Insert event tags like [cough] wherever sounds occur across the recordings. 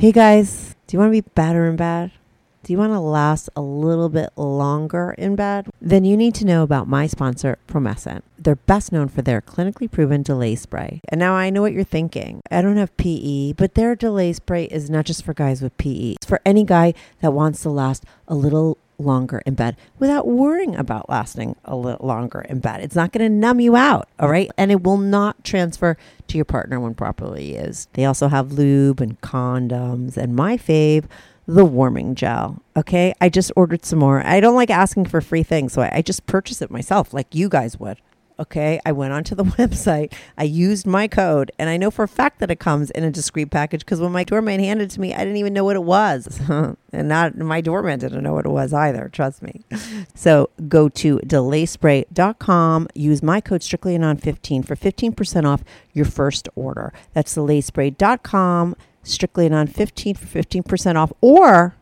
Hey guys, do you want to be better in bed? Do you want to last a little bit longer in bed? Then you need to know about my sponsor, Promescent. They're best known for their clinically proven delay spray. And now I know what you're thinking. I don't have PE, but their delay spray is not just for guys with PE. It's for any guy that wants to last a little longer in bed without worrying about lasting a little longer in bed. It's not going to numb you out, all right? And it will not transfer to your partner when properly used. They also have lube and condoms and my fave, the warming gel. Okay. I just ordered some more. I don't like asking for free things, so I, just purchase it myself like you guys would. Okay. I went onto the [laughs] website, I used my code, and I know for a fact that it comes in a discreet package because when my doorman handed it to me, I didn't even know what it was. [laughs] and not my doorman didn't know what it was either. Trust me. So go to delayspray.com, use my code strictly anon 15 for 15% off your first order. That's delayspray.com, strictly anon 15 for 15% off. Or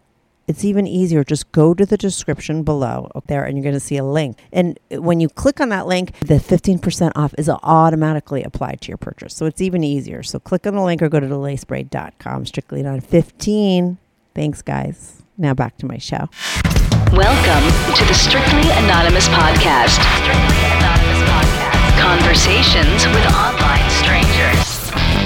it's even easier. Just go to the description below there and you're going to see a link. And uh, when you click on that link, the 15% off is automatically applied to your purchase. So it's even easier. So click on the link or go to delayspray.com, strictly on 15. Thanks, guys. Now back to my show. Welcome to the Strictly Anonymous Podcast. Strictly Anonymous Podcast. Conversations with online strangers.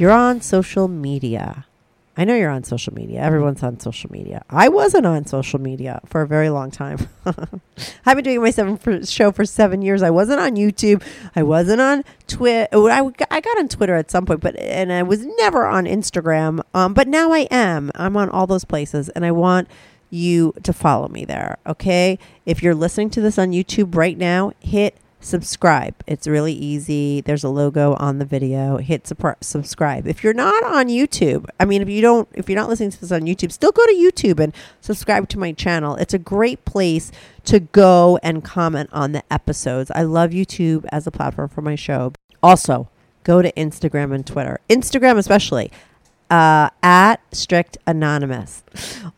You're on social media, I know you're on social media. Everyone's on social media. I wasn't on social media for a very long time. [laughs] I've been doing my seven for, show for seven years. I wasn't on YouTube. I wasn't on Twitter. I, I got on Twitter at some point, but and I was never on Instagram. Um, but now I am. I'm on all those places, and I want you to follow me there. Okay. If you're listening to this on YouTube right now, hit subscribe. It's really easy. There's a logo on the video. Hit supr- subscribe. If you're not on YouTube, I mean, if you don't, if you're not listening to this on YouTube, still go to YouTube and subscribe to my channel. It's a great place to go and comment on the episodes. I love YouTube as a platform for my show. Also, go to Instagram and Twitter. Instagram, especially uh, at Strict Anonymous.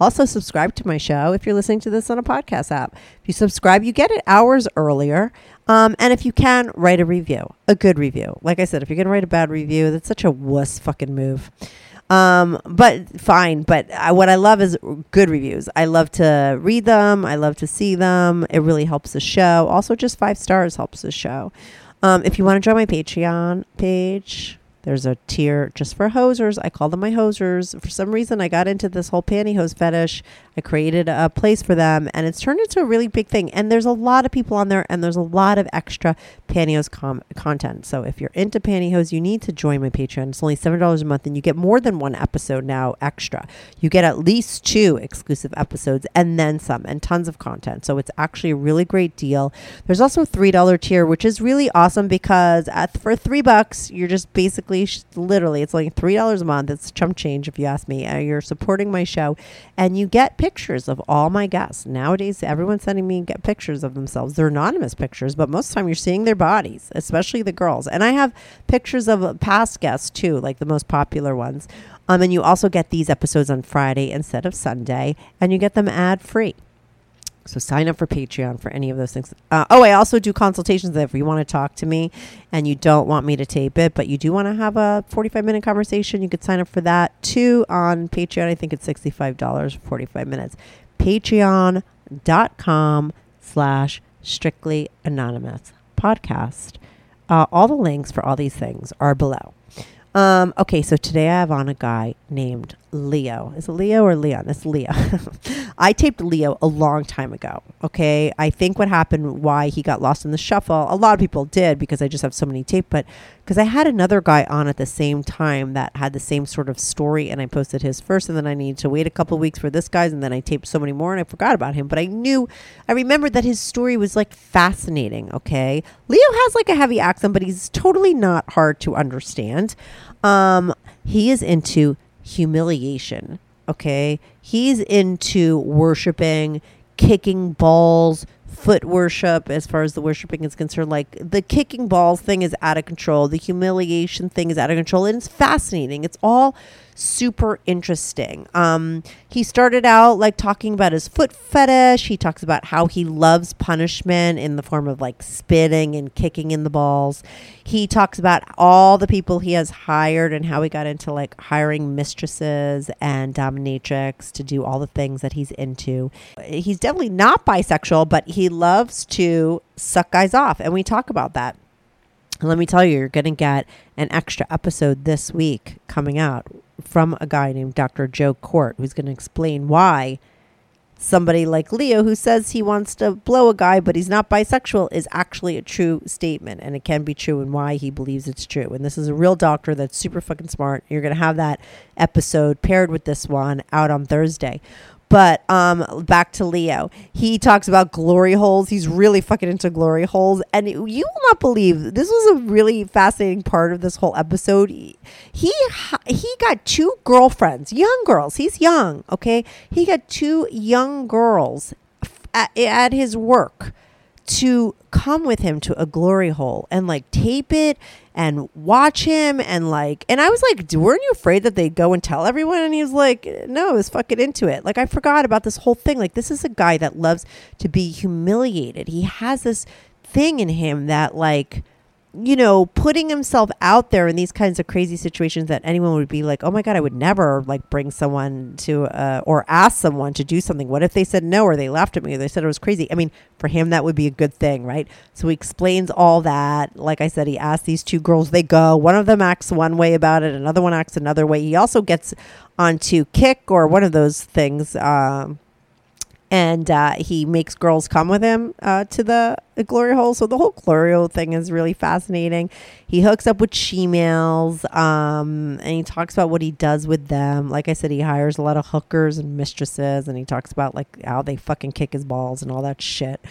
Also, subscribe to my show if you're listening to this on a podcast app. If you subscribe, you get it hours earlier. Um, and if you can, write a review, a good review. Like I said, if you're going to write a bad review, that's such a wuss fucking move. Um, but fine. But I, what I love is good reviews. I love to read them. I love to see them. It really helps the show. Also, just five stars helps the show. Um, if you want to join my Patreon page, there's a tier just for hosers. I call them my hosers. For some reason, I got into this whole pantyhose fetish. I created a place for them, and it's turned into a really big thing. And there's a lot of people on there, and there's a lot of extra pantyhose com- content. So if you're into pantyhose, you need to join my Patreon. It's only seven dollars a month, and you get more than one episode now extra. You get at least two exclusive episodes, and then some, and tons of content. So it's actually a really great deal. There's also a three dollar tier, which is really awesome because at, for three bucks, you're just basically literally it's like three dollars a month. It's chump change if you ask me. Uh, you're supporting my show, and you get pictures of all my guests. Nowadays, everyone's sending me get pictures of themselves. They're anonymous pictures, but most of the time you're seeing their bodies, especially the girls. And I have pictures of past guests too, like the most popular ones. Um, and you also get these episodes on Friday instead of Sunday, and you get them ad free. So sign up for Patreon for any of those things. Uh, oh, I also do consultations if you want to talk to me and you don't want me to tape it, but you do want to have a 45 minute conversation, you could sign up for that too on Patreon. I think it's $65 for 45 minutes. Patreon.com slash strictly anonymous podcast. Uh, all the links for all these things are below. Um, okay, so today I have on a guy named Leo. Is it Leo or Leon? It's Leo. [laughs] I taped Leo a long time ago. Okay, I think what happened, why he got lost in the shuffle, a lot of people did because I just have so many tape, but because I had another guy on at the same time that had the same sort of story, and I posted his first, and then I needed to wait a couple weeks for this guy's, and then I taped so many more, and I forgot about him. But I knew, I remembered that his story was like fascinating. Okay, Leo has like a heavy accent, but he's totally not hard to understand. Um, he is into humiliation Okay. He's into worshiping, kicking balls, foot worship as far as the worshiping is concerned. Like the kicking balls thing is out of control. The humiliation thing is out of control. And it's fascinating. It's all super interesting. Um, he started out like talking about his foot fetish. He talks about how he loves punishment in the form of like spitting and kicking in the balls. He talks about all the people he has hired and how he got into like hiring mistresses and dominatrix to do all the things that he's into. He's definitely not bisexual, but he loves to suck guys off. And we talk about that. And let me tell you, you're going to get an extra episode this week coming out from a guy named Dr. Joe Kort, who's going to explain why somebody like Leo, who says he wants to blow a guy but he's not bisexual, is actually a true statement. And it can be true and why he believes it's true. And this is a real doctor that's super fucking smart. You're going to have that episode paired with this one out on Thursday. But um, back to Leo. He talks about glory holes. He's really fucking into glory holes. And you will not believe this was a really fascinating part of this whole episode. He he got two girlfriends, young girls. He's young, okay? He got two young girls at, at his work to come with him to a glory hole and like tape it and watch him and like and I was like, weren't you afraid that they'd go and tell everyone? And he was like, no, I was fucking into it. Like I forgot about this whole thing. Like this is a guy that loves to be humiliated. He has this thing in him that like you know, putting himself out there in these kinds of crazy situations that anyone would be like, oh my God, I would never like bring someone to, uh, or ask someone to do something. What if they said no, or they laughed at me, or they said it was crazy? I mean, for him, that would be a good thing, right? So he explains all that. Like I said, he asks these two girls, they go. One of them acts one way about it, another one acts another way. He also gets onto Kik or one of those things. Um, and uh, he makes girls come with him uh, to the, glory hole. So the whole glory hole thing is really fascinating. He hooks up with she-males, um, and he talks about what he does with them. Like I said, he hires a lot of hookers and mistresses, and he talks about like how they fucking kick his balls and all that shit.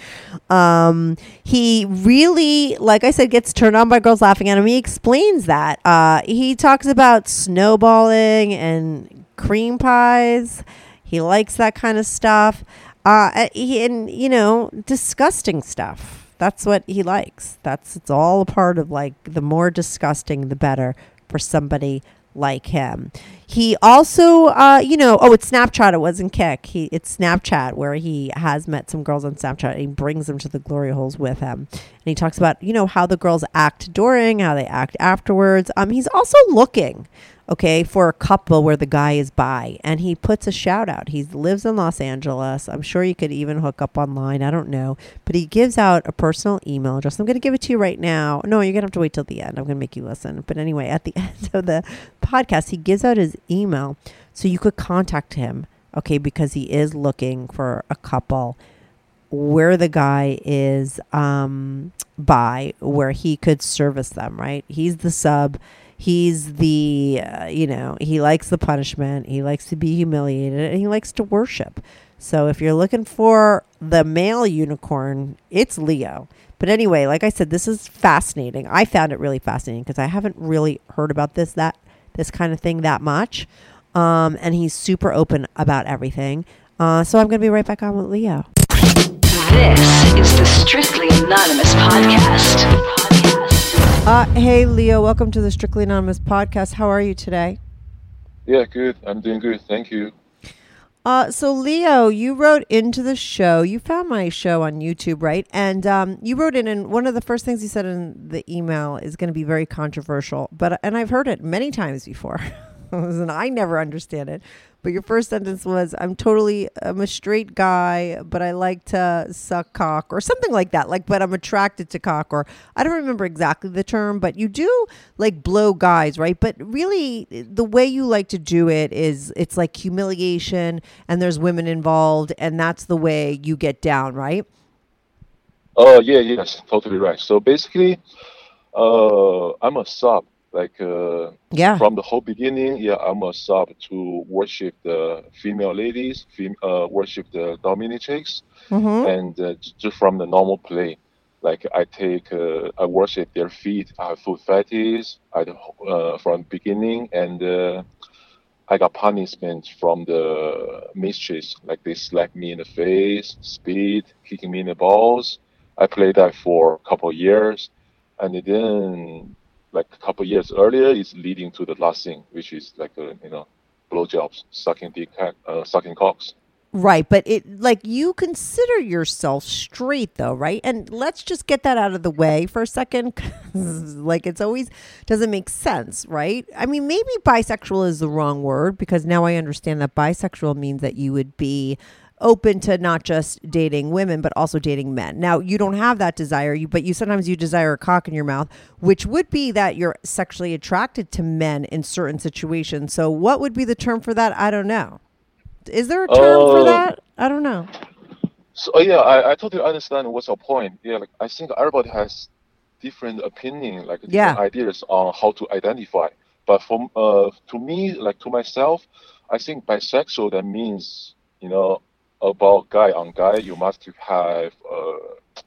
Um, he really, like I said, gets turned on by girls laughing at him. He explains that. Uh, he talks about snowballing and cream pies. He likes that kind of stuff uh, and you know, disgusting stuff. That's what he likes. That's it's all a part of like the more disgusting, the better for somebody like him. He also, uh, you know, oh, it's Snapchat. It wasn't Kik. He, it's Snapchat where he has met some girls on Snapchat. And he brings them to the glory holes with him, and he talks about, you know, how the girls act during, how they act afterwards. Um, he's also looking okay, for a couple where the guy is bi and he puts a shout out. He lives in Los Angeles. I'm sure you could even hook up online. I don't know. But he gives out a personal email address. I'm going to give it to you right now. No, you're going to have to wait till the end. I'm going to make you listen. But anyway, at the [laughs] end of the podcast, he gives out his email so you could contact him, okay, because he is looking for a couple where the guy is um, bi where he could service them, right? He's the sub he's the uh, you know he likes the punishment. He likes to be humiliated and he likes to worship. So if you're looking for the male unicorn it's leo. But anyway like i said this is fascinating. I found it really fascinating because i haven't really heard about this that this kind of thing that much. Um, and he's super open about everything. Uh, so i'm going to be right back on with leo. This is the strictly anonymous podcast uh, hey, Leo, welcome to the Strictly Anonymous podcast. How are you today? Yeah, good. I'm doing good. Thank you. Uh, so, Leo, you wrote into the show. You found my show on YouTube, right? And um, you wrote in, and one of the first things you said in the email is going to be very controversial. But and I've heard it many times before, [laughs] and I never understand it but your first sentence was i'm totally i'm a straight guy but i like to suck cock or something like that like but i'm attracted to cock or i don't remember exactly the term but you do like blow guys right? But really the way you like to do it is it's like humiliation and there's women involved and that's the way you get down right? Oh yeah yes totally right. So basically uh i'm a sub like uh, yeah. from the whole beginning yeah i'm a sub to worship the female ladies fem- uh, worship the dominatrix mm-hmm. and uh, just from the normal play like i take uh, i worship their feet. I have foot fetish I, uh, from beginning. And uh, I got punishment from the mistress, like they slap me in the face, spit, kicking me in the balls. I played that for a couple of years, and then like a couple years earlier, is leading to the last thing, which is like a, you know, blowjobs, sucking dick, uh, sucking cocks. Right, but it like you consider yourself straight though, right? And let's just get that out of the way for a second. [laughs] like it's always doesn't make sense, right? I mean, maybe bisexual is the wrong word because now I understand that bisexual means that you would be open to not just dating women but also dating men. Now, you don't have that desire, you but you sometimes you desire a cock in your mouth, which would be that you're sexually attracted to men in certain situations. So, what would be the term for that? I don't know. Is there a term for Uh, that? I don't know. So yeah, I, I totally understand what's your point. Yeah, like I think everybody has different opinion, like different Yeah. ideas on how to identify. But from uh to me, like to myself, I think bisexual that means you know about guy on guy, you must have a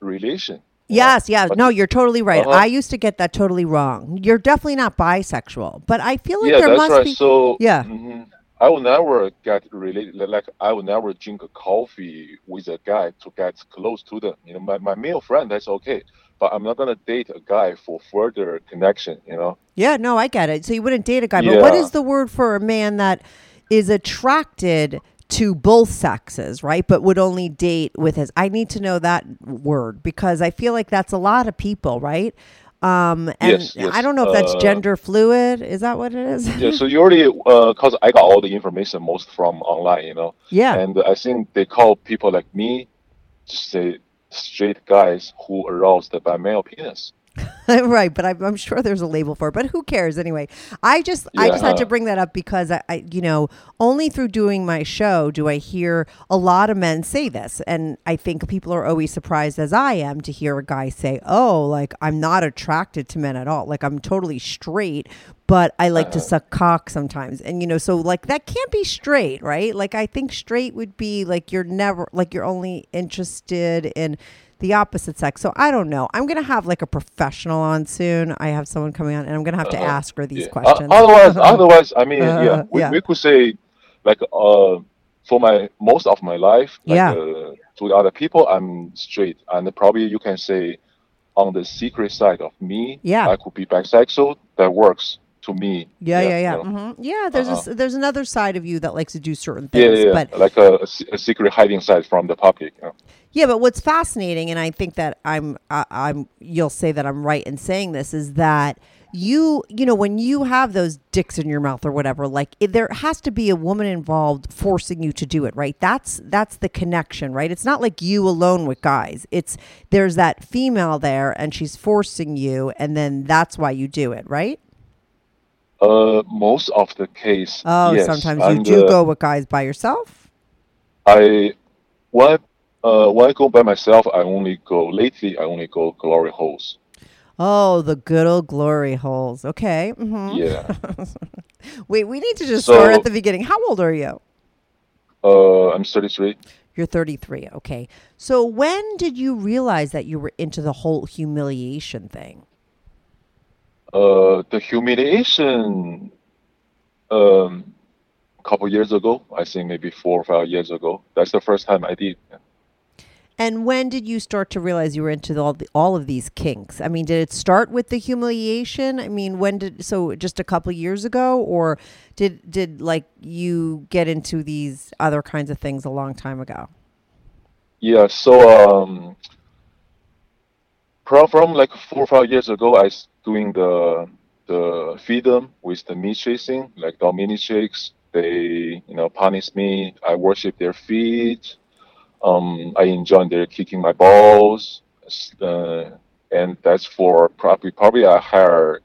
relation. Yes, yeah. No, you're totally right. Uh-huh. I used to get that totally wrong. You're definitely not bisexual, but I feel like yeah, there that's must right. be. So Yeah. mhm. I will never get related. Like I will never drink a coffee with a guy to get close to them. You know, my, my male friend that's okay, but I'm not gonna date a guy for further connection. You know. Yeah, no, I get it. So you wouldn't date a guy, but what is the word for a man that is attracted to both sexes, right? But would only date with his. I need to know that word because I feel like that's a lot of people, right? Um, and Yes, yes. I don't know if that's Uh, gender fluid. Is that what it is? Yeah. So you already, uh, cause I got all the information most from online. You know. yeah. And I think they call people like me, just say straight guys who aroused by male penis. [laughs] right, but I'm, I'm sure there's a label for it. But who cares anyway? I just I just had to bring that up because I, I, you know, only through doing my show do I hear a lot of men say this, and I think people are always surprised, as I am, to hear a guy say, "Oh, like I'm not attracted to men at all. Like I'm totally straight." But I like to uh-huh. suck cock sometimes. And, you know, so like that can't be straight, right? Like I think straight would be like you're never, like you're only interested in the opposite sex. So I don't know. I'm going to have like a professional on soon. I have someone coming on and I'm going to have to Uh-huh. ask her these Yeah. Questions. otherwise, [laughs] otherwise, I mean, Uh, yeah, we, yeah. we could say, like, uh, for my most of my life, like, Yeah. uh, to the other people, I'm straight, and probably you can say, on the secret side of me, Yeah. I could be bisexual. That works to me. yeah, yeah, yeah. you know. hmm Yeah, there's Uh-huh. s there's another side of you that likes to do certain things, yeah, yeah. but like a, a a secret hiding side from the public. You know? Yeah, but what's fascinating, and I think that I'm, I, I'm, you'll say that I'm right in saying this, is that you, you know, when you have those dicks in your mouth or whatever, like it, there has to be a woman involved forcing you to do it, right? That's that's the connection, right? It's not like you alone with guys. It's there's that female there, and she's forcing you, and then that's why you do it, right? Uh, most of the case, Oh, yes. sometimes you and, do uh, go with guys by yourself. I when I, uh, when I go by myself, I only go lately. I only go glory holes. Oh, the good old glory holes. Okay. hmm Yeah. [laughs] Wait, we need to just So- start at the beginning. How old are you? uh, I'm 33. You're 33. Okay. So when did you realize that you were into the whole humiliation thing? Uh, the humiliation. Um, a couple years ago, I think maybe four or five years ago. That's the first time I did. And when did you start to realize you were into all the, all of these kinks? I mean, did it start with the humiliation? I mean, when did so just a couple years ago, or did did like you get into these other kinds of things a long time ago? Yeah. So um, from from like four or five years ago, I doing the the freedom with the meat chasing, like dominatrix. They you know punish me. I worship their feet. Um, I enjoy their kicking my balls, uh, and that's for probably probably I hire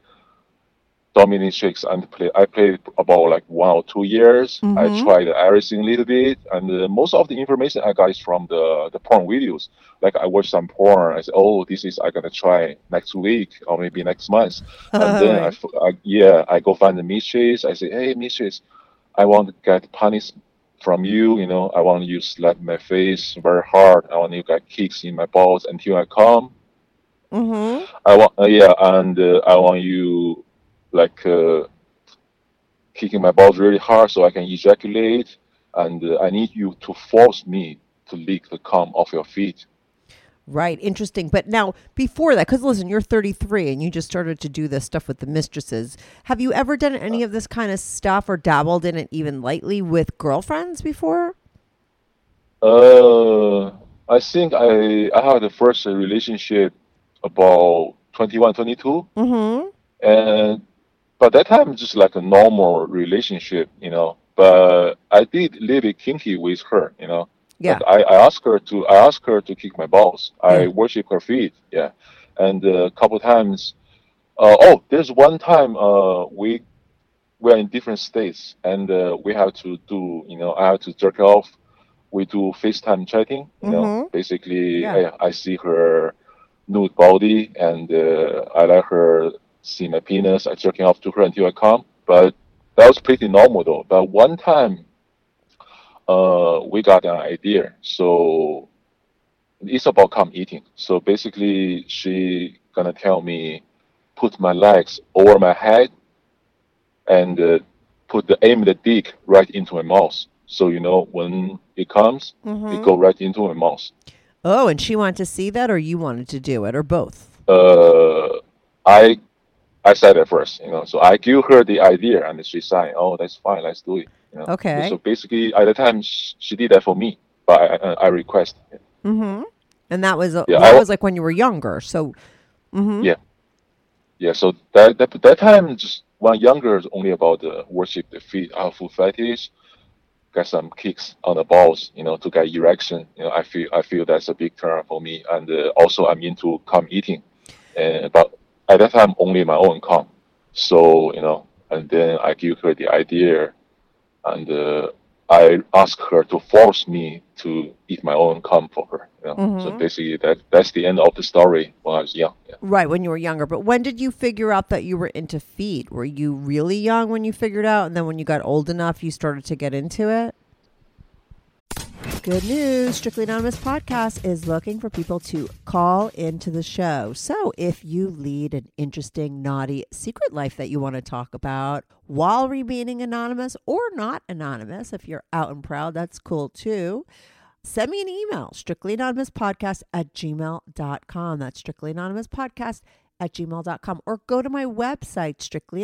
dominatrix and play. I played about like one or two years. I Mhm. tried everything a little bit, and uh, most of the information I got is from the the porn videos. Like I watched some porn. I said, "Oh, this is I gonna try next week or maybe next month." [laughs] And then I, Right. I- yeah, I go find the mistress. I say, "Hey, mistress, I want to get punished from you. You know, I want you to slap my face very hard. I want you to get kicks in my balls until I come. Mm-hmm. I want, uh, yeah, and uh, I want you like uh, kicking my balls really hard so I can ejaculate, and uh, I need you to force me to lick the cum off your feet. Right, interesting. But now, before that, because listen, you're 33 and you just started to do this stuff with the mistresses. Have you ever done any of this kind of stuff or dabbled in it even lightly with girlfriends before? Uh, I think I I had the first relationship about 21, 22, Mm-hmm. and but that time just like a normal relationship, you know. But I did a little bit kinky with her, you know. Yeah. But I, I asked her to I asked her to kick my balls. I worship her feet, yeah. And uh, a couple times, uh, oh, there's one time uh, we we're in different states and uh, we have to do, you know, I have to jerk off. We do FaceTime chatting, you know. Mhm. Basically, Yeah. I, I see her nude body and uh, I like her see my penis. I jerking off to her until I come. But that was pretty normal though. But one time, uh, we got an idea. So it's about come eating. So basically, she gonna tell me, put my legs over my head, and uh, put the aim of the dick right into my mouth. So you know when it comes, it go right into my mouth. Oh, and she wanted to see that, or you wanted to do it, or both? Uh, I I said it first, you know. So I give her the idea, and she said, "Oh, that's fine. Let's do it." You know? Okay. So basically, at the time, sh- she did that for me, but I, I, I request. Mm-hmm. And that was Yeah, that I- was like when you were younger. So, mm-hmm. Yeah. Yeah. So that that that time, just when younger, is only about the worship the feet, I have foot fetish, get some kicks on the balls, you know, to get erection. You know, I feel I feel that's a big turn for me, and uh, also I'm into cum eating, and but at that time only my own cum. So you know, and then I give her the idea, and uh, I ask her to force me to eat my own cum for her. You know? So basically, that that's the end of the story when I was young. Yeah. Right, when you were younger. But when did you figure out that you were into feet? Were you really young when you figured out, and then when you got old enough, you started to get into it? Good news. Strictly Anonymous Podcast is looking for people to call into the show. So if you lead an interesting, naughty secret life that you want to talk about while remaining anonymous or not anonymous, if you're out and proud, that's cool too send me an email strictly anonymous podcast at gmail.com that's strictly anonymous podcast at gmail.com or go to my website strictly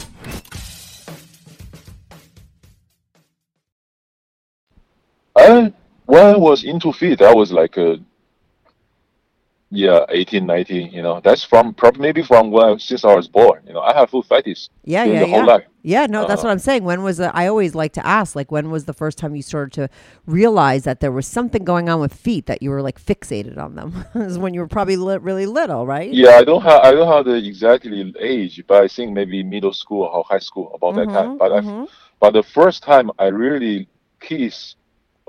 I when I was into feet, I was like uh yeah, 18, 19, you know. That's from probably maybe from when since I was born. You know, I have foot fetish Yeah, yeah, yeah. Yeah, no, that's Uh, what I'm saying. When was the, I always like to ask, like, when was the first time you started to realize that there was something going on with feet that you were like fixated on them? [laughs] is when you were probably really little, right? Yeah, I don't have I don't have the exactly age, but I think maybe middle school or high school about that time. Mhm, But I, mhm. but the first time I really kiss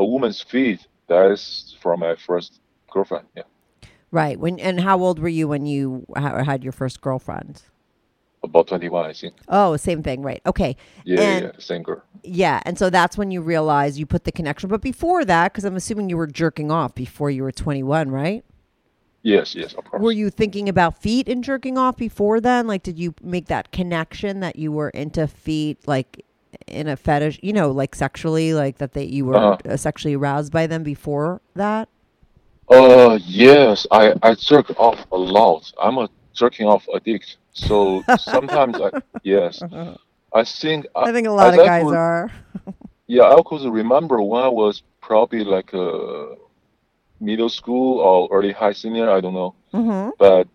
a woman's feet, that is from my first girlfriend. Yeah, Right. When and how old were you when you had your first girlfriend? about twenty one, I think. Oh, same thing, right? Okay. Yeah, And- yeah, same girl. Yeah, and so that's when you realize you put the connection. But before that, because I'm assuming you were jerking off before you were 21, right? Yes, yes, of course. Were you thinking about feet and jerking off before then? Like, did you make that connection that you were into feet, like in a fetish, you know, like sexually, like that they you were Uh-huh. uh sexually aroused by them before that? Uh, yes, I I jerk off a lot. I'm a jerking off addict. So sometimes I [laughs] yes, [laughs] I think I think a lot of guys could- are. [laughs] Yeah, I could remember when I was probably like a middle school or early high senior. I don't know, hmm but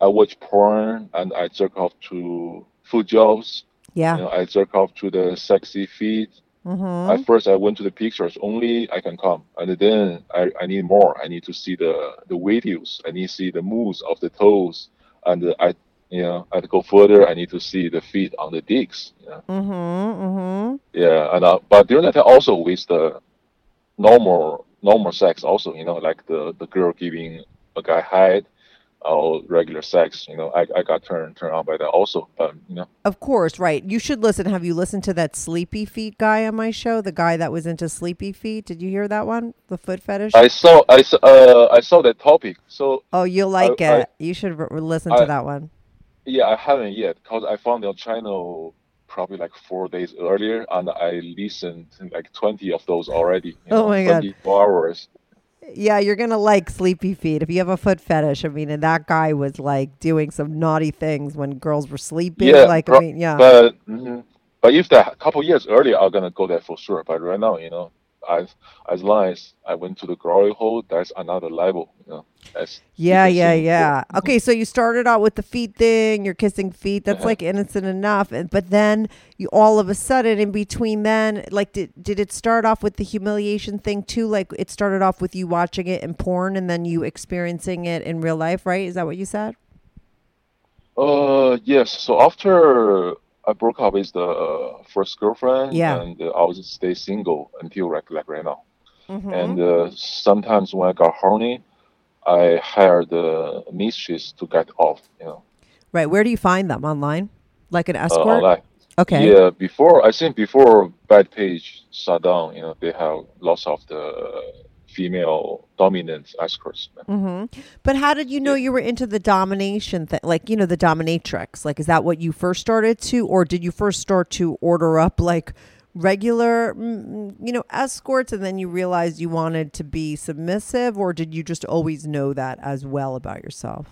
I watch porn and I jerk off to foot jobs. Yeah. You know, I jerk off to the sexy feet. hmm At first, I went to the pictures only I can come, and then I, I need more. I need to see the the videos. I need to see the moves of the toes, and I you know, I go further. I need to see the feet on the dicks. You know? Mm-hmm. Mm-hmm. Yeah, and uh, but during that time also with the normal normal sex also, you know, like the the girl giving a guy head or regular sex, you know, I, I got turned turned on by that also. But you know, Of course, right. You should listen. Have you listened to that sleepy feet guy on my show? The guy that was into sleepy feet. Did you hear that one? The foot fetish. I saw I saw uh, I saw that topic. So oh, you'll like I- it. you should r- listen I- to that one. yeah, I haven't yet because I found your channel probably like four days earlier, and I listened to like twenty of those already. Oh know, my God. 24 hours. Yeah, you're gonna like sleepy feet if you have a foot fetish. I mean, and that guy was like doing some naughty things when girls were sleeping. Yeah, like I mean, yeah. But mhm. but if that a couple years earlier, I'm gonna go there for sure. But right now, you know, as as long as I went to the glory hole, that's another level. You know, that's Yeah, yeah, yeah. Okay, so you started out with the feet thing, you're kissing feet. That's Uh-huh. like innocent enough. And but then you all of a sudden in between then, like did did it start off with the humiliation thing too? Like it started off with you watching it in porn and then you experiencing it in real life, right? Is that what you said? Uh, yes. So after I broke up with the uh, first girlfriend, Yeah. and uh, I was stay single until like like right now. Mm-hmm. And uh, sometimes when I got horny, I hired the mistress to get off. You know, Right. Where do you find them? Online? Like an uh, escort? online. Okay. Yeah, before I think before Backpage shut down, you know, they have lots of the female dominance escorts. Mm-hmm. But how did you know you were into the domination thing? Like, you know, the dominatrix. Like, is that what you first started to, or did you first start to order up like regular, mm, you know, escorts, and then you realized you wanted to be submissive, or did you just always know that as well about yourself?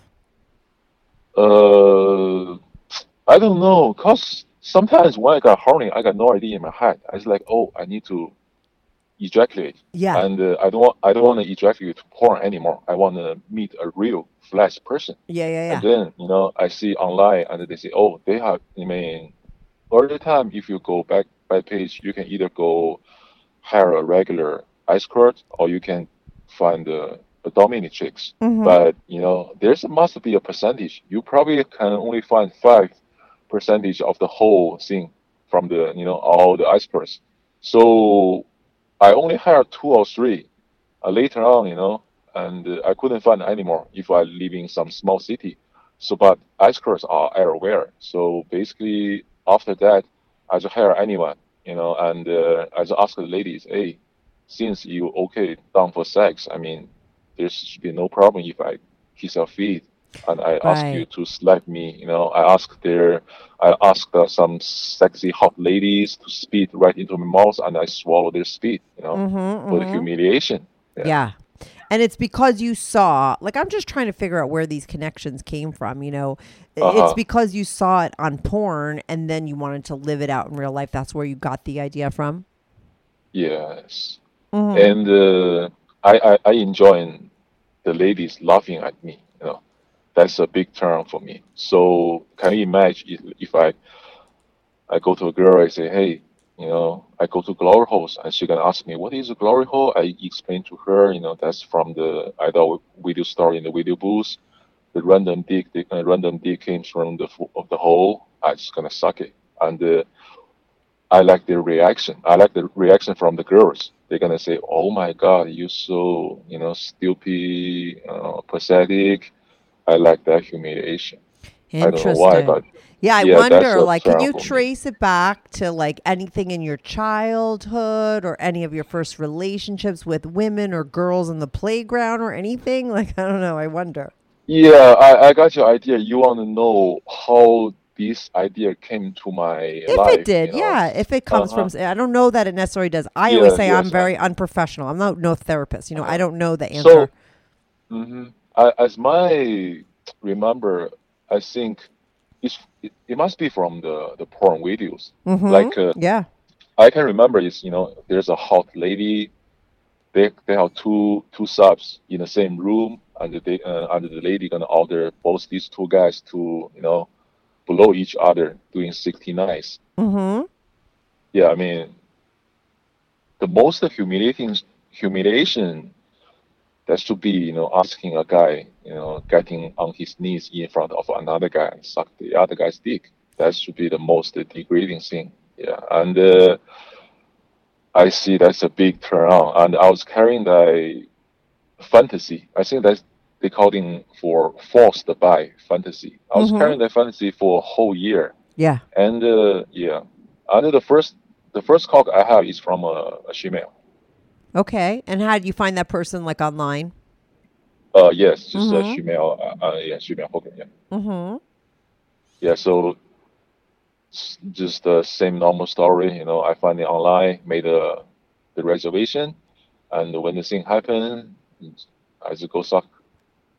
Uh, I don't know, cause sometimes when I got horny, I got no idea in my head. I was like, oh, I need to ejaculate, Yeah. and uh, I don't want I don't want to ejaculate to porn anymore. I want to meet a real flesh person. yeah, yeah, yeah. And then you know I see online, and they say, oh, they have. I mean, early time if you go back Backpage, you can either go hire a regular escort, or you can find a, a dominatrix. Mhm. But you know, there's must be a percentage. You probably can only find five percentage of the whole thing from the you know all the experts. So I only hired two or three. Uh, later on, you know, and uh, I couldn't find any more if I live in some small city. So, but experts are everywhere. So basically, after that, I just hire anyone, you know, and uh, I just ask the ladies, hey, since you okay down for sex, I mean, there should be no problem if I kiss your feet and I ask you to slap me. You know, I ask their, I ask uh, some sexy hot ladies to spit right into my mouth, and I swallow their spit. You know, Mhm, for the mhm. humiliation. Yeah. And it's because you saw, like, I'm just trying to figure out where these connections came from. You know, it's Uh-huh. because you saw it on porn and then you wanted to live it out in real life. That's where you got the idea from. Yes, Mhm. and uh, I, I I enjoy the ladies laughing at me. You know, that's a big turn for me. So can you imagine if, if I I go to a girl, I say, hey, you know, I go to glory holes, and she gonna ask me, what is a glory hole? I explain to her, you know, that's from the idol video store in the video booth. The random dick, the uh, random dick came from the of the hole. I just gonna suck it, and uh, I like the reaction. I like the reaction from the girls. They're gonna say, "Oh my God, you so you know stupid, uh, pathetic." I like that humiliation. I don't know Interesting. why, but yeah, I yeah, wonder, like, can you trace it back to like anything in your childhood or any of your first relationships with women or girls in the playground or anything? [laughs] Like, I don't know. I wonder. Yeah, I, I got your idea. You want to know how this idea came to my If life. it did, you know? yeah. If it comes Uh-huh. from, I don't know that it necessarily does. I Yeah, always say I'm yes, very unprofessional. I'm not no therapist. You know, I don't know the So, answer. I, as my remember, I think it's, it, it must be from the, the porn videos. Mhm. Like uh, yeah, I can remember is you know there's a hot lady. They they have two two subs in the same room, and they uh, and the lady gonna order both these two guys to you know below each other doing 69s. mm-hmm. Yeah, I mean, the most humiliating humiliation that should be, you know, asking a guy, you know, getting on his knees in front of another guy and suck the other guy's dick. That should be the most degrading thing. Yeah, and uh, I see that's a big turn on. And I was carrying that fantasy. I think that's they called in for forced bi fantasy. I was Mhm. carrying that fantasy for a whole year. Yeah. And uh, yeah, and the first the first cock I have is from a, a female. Okay. And how did you find that person like online? Uh, yes, just a female. Uh, uh, yeah, female hooker. Yeah, Mm-hmm. yeah. So just the same normal story. You know, I find it online, made a the reservation, and when the thing happened, I just go suck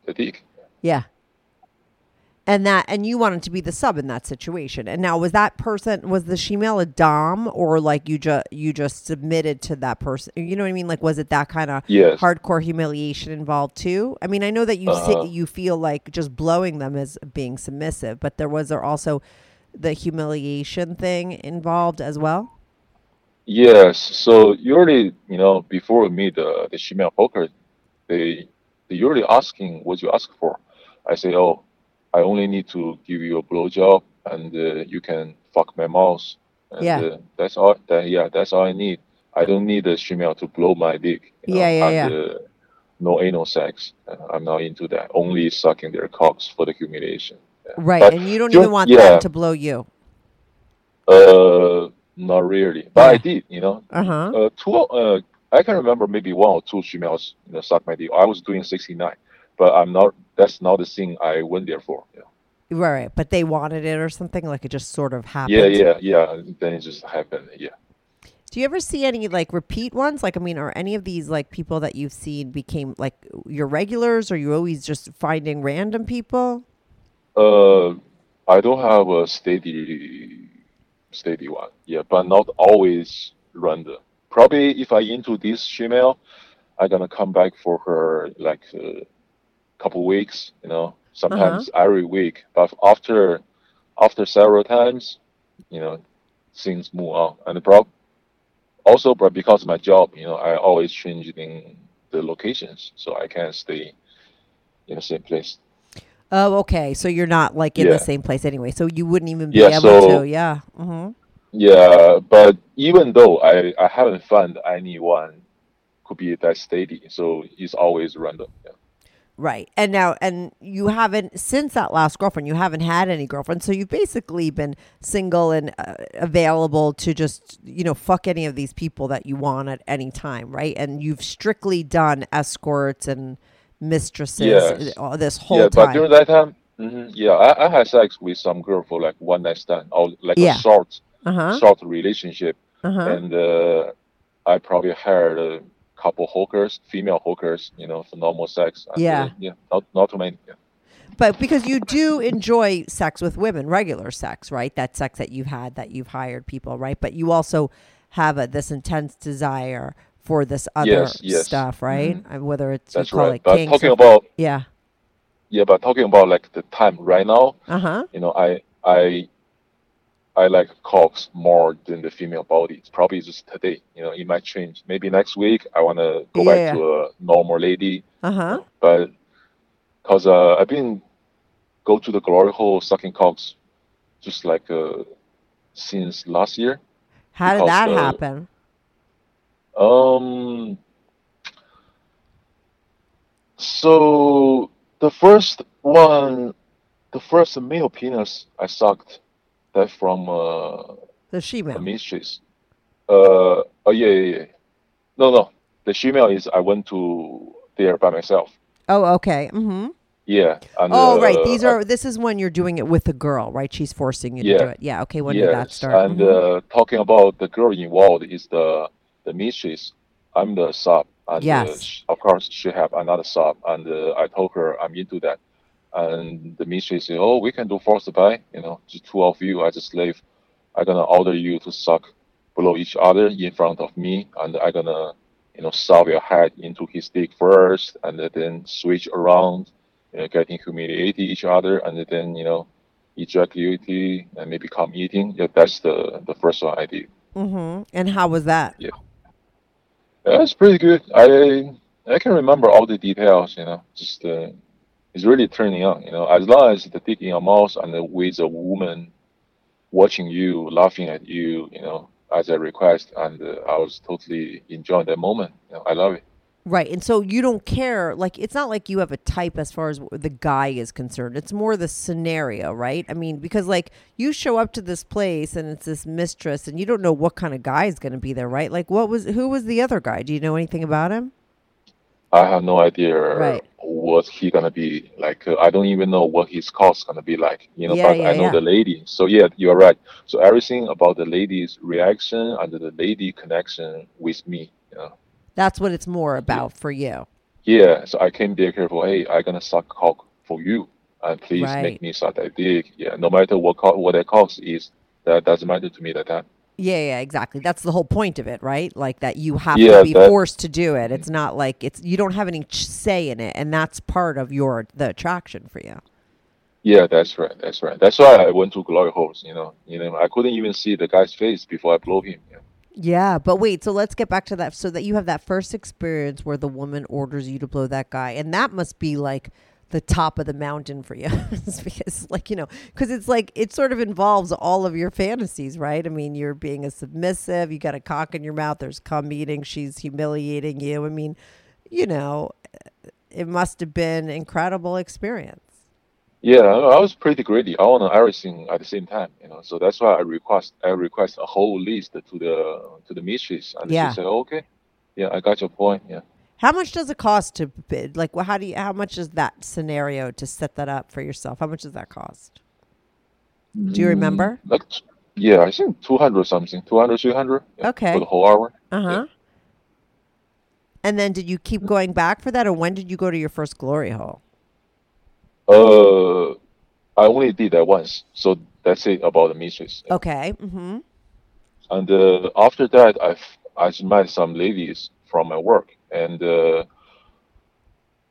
the dick. Yeah. And that and you wanted to be the sub in that situation. And now was that person was the female a dom or like you just you just submitted to that person? You know what I mean? Like was it that kind of Yes. hardcore humiliation involved too? I mean, I know that you Uh-huh. si- you feel like just blowing them is being submissive, but there was there also the humiliation thing involved as well? Yes. So usually, you know, before we meet the the female poker, they they usually asking what you ask for. I say, oh, I only need to give you a blowjob, and uh, you can fuck my mouth. And, Yeah. Uh, that's all. That, yeah, that's all I need. I don't need a female to blow my dick. you know, Yeah, yeah, and, Uh, no anal sex. Uh, I'm not into that. Only sucking their cocks for the humiliation. Yeah. Right. But and you don't even want yeah. them to blow you. Uh, not really, but I did. You know, Uh-huh. uh, two, uh, I can remember maybe one or two females, you know, suck my dick. I was doing 69, but I'm not, that's not the thing I went there for. Know. Right, right. But they wanted it or something like it just sort of happened. Yeah, yeah, yeah. Then it just happened. Yeah. Do you ever see any like repeat ones? Like, I mean, are any of these like people that you've seen became like your regulars, or you always just finding random people? Uh, I don't have a steady, steady one. Yeah, but not always random. Probably if I into this female, I'm gonna come back for her like a couple weeks. You know, sometimes every week. But after, after several times, you know, things move on. And prob- also, but because of my job, you know, I always changing the locations, so I can't stay in the same place. Oh, okay. So you're not like in Yeah. the same place anyway. So you wouldn't even be Yeah, able so- to. Yeah. hmm Yeah, but even though I, I haven't found anyone could be that steady, so it's always random. Yeah. Right. And now, and you haven't since that last girlfriend. You haven't had any girlfriends, so you've basically been single and uh, available to just you know fuck any of these people that you want at any time, right? And you've strictly done escorts and mistresses Yes. uh, this whole yeah, time. but during that time, hmm yeah, I, I had sex with some girl for like one night stand or like Yeah. a short, uh huh. short relationship, Uh huh. and uh, I probably hired a couple hookers, female hookers, you know, for normal sex. Yeah. uh, yeah, not not too many. Yeah. But because you do enjoy sex with women, regular sex, right? That sex that you've had, that you've hired people, right? But you also have a, this intense desire for this other Yes, yes. stuff, right? Uh, Whether it's That's right. it But talking or- about yeah, yeah, but talking about like the time right now, uh huh, you know, I I I like cocks more than the female body. It's probably just today. You know, it might change. Maybe next week I want to go Yeah. back to a normal lady, uh huh. but because uh, I've been go to the glory hole sucking cocks just like uh, since last year. How did that uh, happen? Um. So the first one, the first male penis I sucked, that from uh, The a female. mistress. Uh, oh yeah, yeah, yeah. No, no. The female is I went to there by myself. Oh, okay. Mm-hmm. Yeah. And, Oh, right. uh, These I- are. This is when you're doing it with a girl, right? She's forcing you to do it. Yeah. Okay. When did that start? And Mhm. uh, talking about the girl involved is the the mistress. I'm the sub, and uh, Yes. sh- of course she have another sub, and uh, I told her I'm into that, and the mistress said, "Oh, we can do force bi, you know, just two of you as a slave. I'm gonna order you to suck below each other in front of me, and I'm gonna, you know, shove your head into his dick first, and then switch around, you know, getting humiliated each other, and then you know." Ejaculating and maybe come eating. Yeah, that's the the first one I did. Mhm. And how was that? Yeah, it's pretty good. I I can remember all the details. You know, just uh, it's really turning on. You know, as long as the dick in your mouth and with a woman watching you, laughing at you, you know, as a request, and uh, I was totally enjoying that moment. You know, I love it. Right. And so you don't care. Like, it's not like you have a type as far as the guy is concerned. It's more the scenario, right? I mean, because like you show up to this place and it's this mistress and you don't know what kind of guy is going to be there, right? Like, what was, who was the other guy? Do you know anything about him? I have no idea Right. what he gonna be like. Uh, I don't even know what his cost gonna be like. You know, Yeah, but yeah, I know yeah. the lady. So yeah, you're right. So everything about the lady's reaction and the lady connection with me. You know. That's what it's more about for you. Yeah. So I came there careful. Hey, I gonna suck cock for you, and please Right. make me suck that dick. Yeah. No matter what co- what that cost is, that doesn't matter to me that time. Yeah, yeah, exactly. That's the whole point of it, right? Like that you have Yeah, to be that- forced to do it. It's not like it's you don't have any ch- say in it, and that's part of your the attraction for you. Yeah, that's right. That's right. That's why I went to glory holes. You know. You know. I couldn't even see the guy's face before I blow him. Yeah. Yeah, but wait, so let's get back to that. So that you have that first experience where the woman orders you to blow that guy, and that must be like the top of the mountain for you, [laughs] because like you know, because it's like it sort of involves all of your fantasies, right? I mean, you're being a submissive, you got a cock in your mouth, there's cum eating, she's humiliating you. I mean, you know, it must have been incredible experience. Yeah, I was pretty greedy. I want everything at the same time, you know. So that's why I request I request a whole list to the to the mistress, and Yeah. she said, "Okay, yeah, I got your point." Yeah, How much does it cost to bid? Like, well, how do you? How much is that scenario to set that up for yourself? How much does that cost? Do you remember? like yeah, I think two hundred something, 200, 300 yeah, Okay. for the whole hour. Uh huh. And then, did you keep going back for that, or when did you go to your first glory hole? Uh, I only did that once, so that's it about the mistress. Okay. Mm-hmm. And uh, after that, I've I met some ladies from my work, and uh,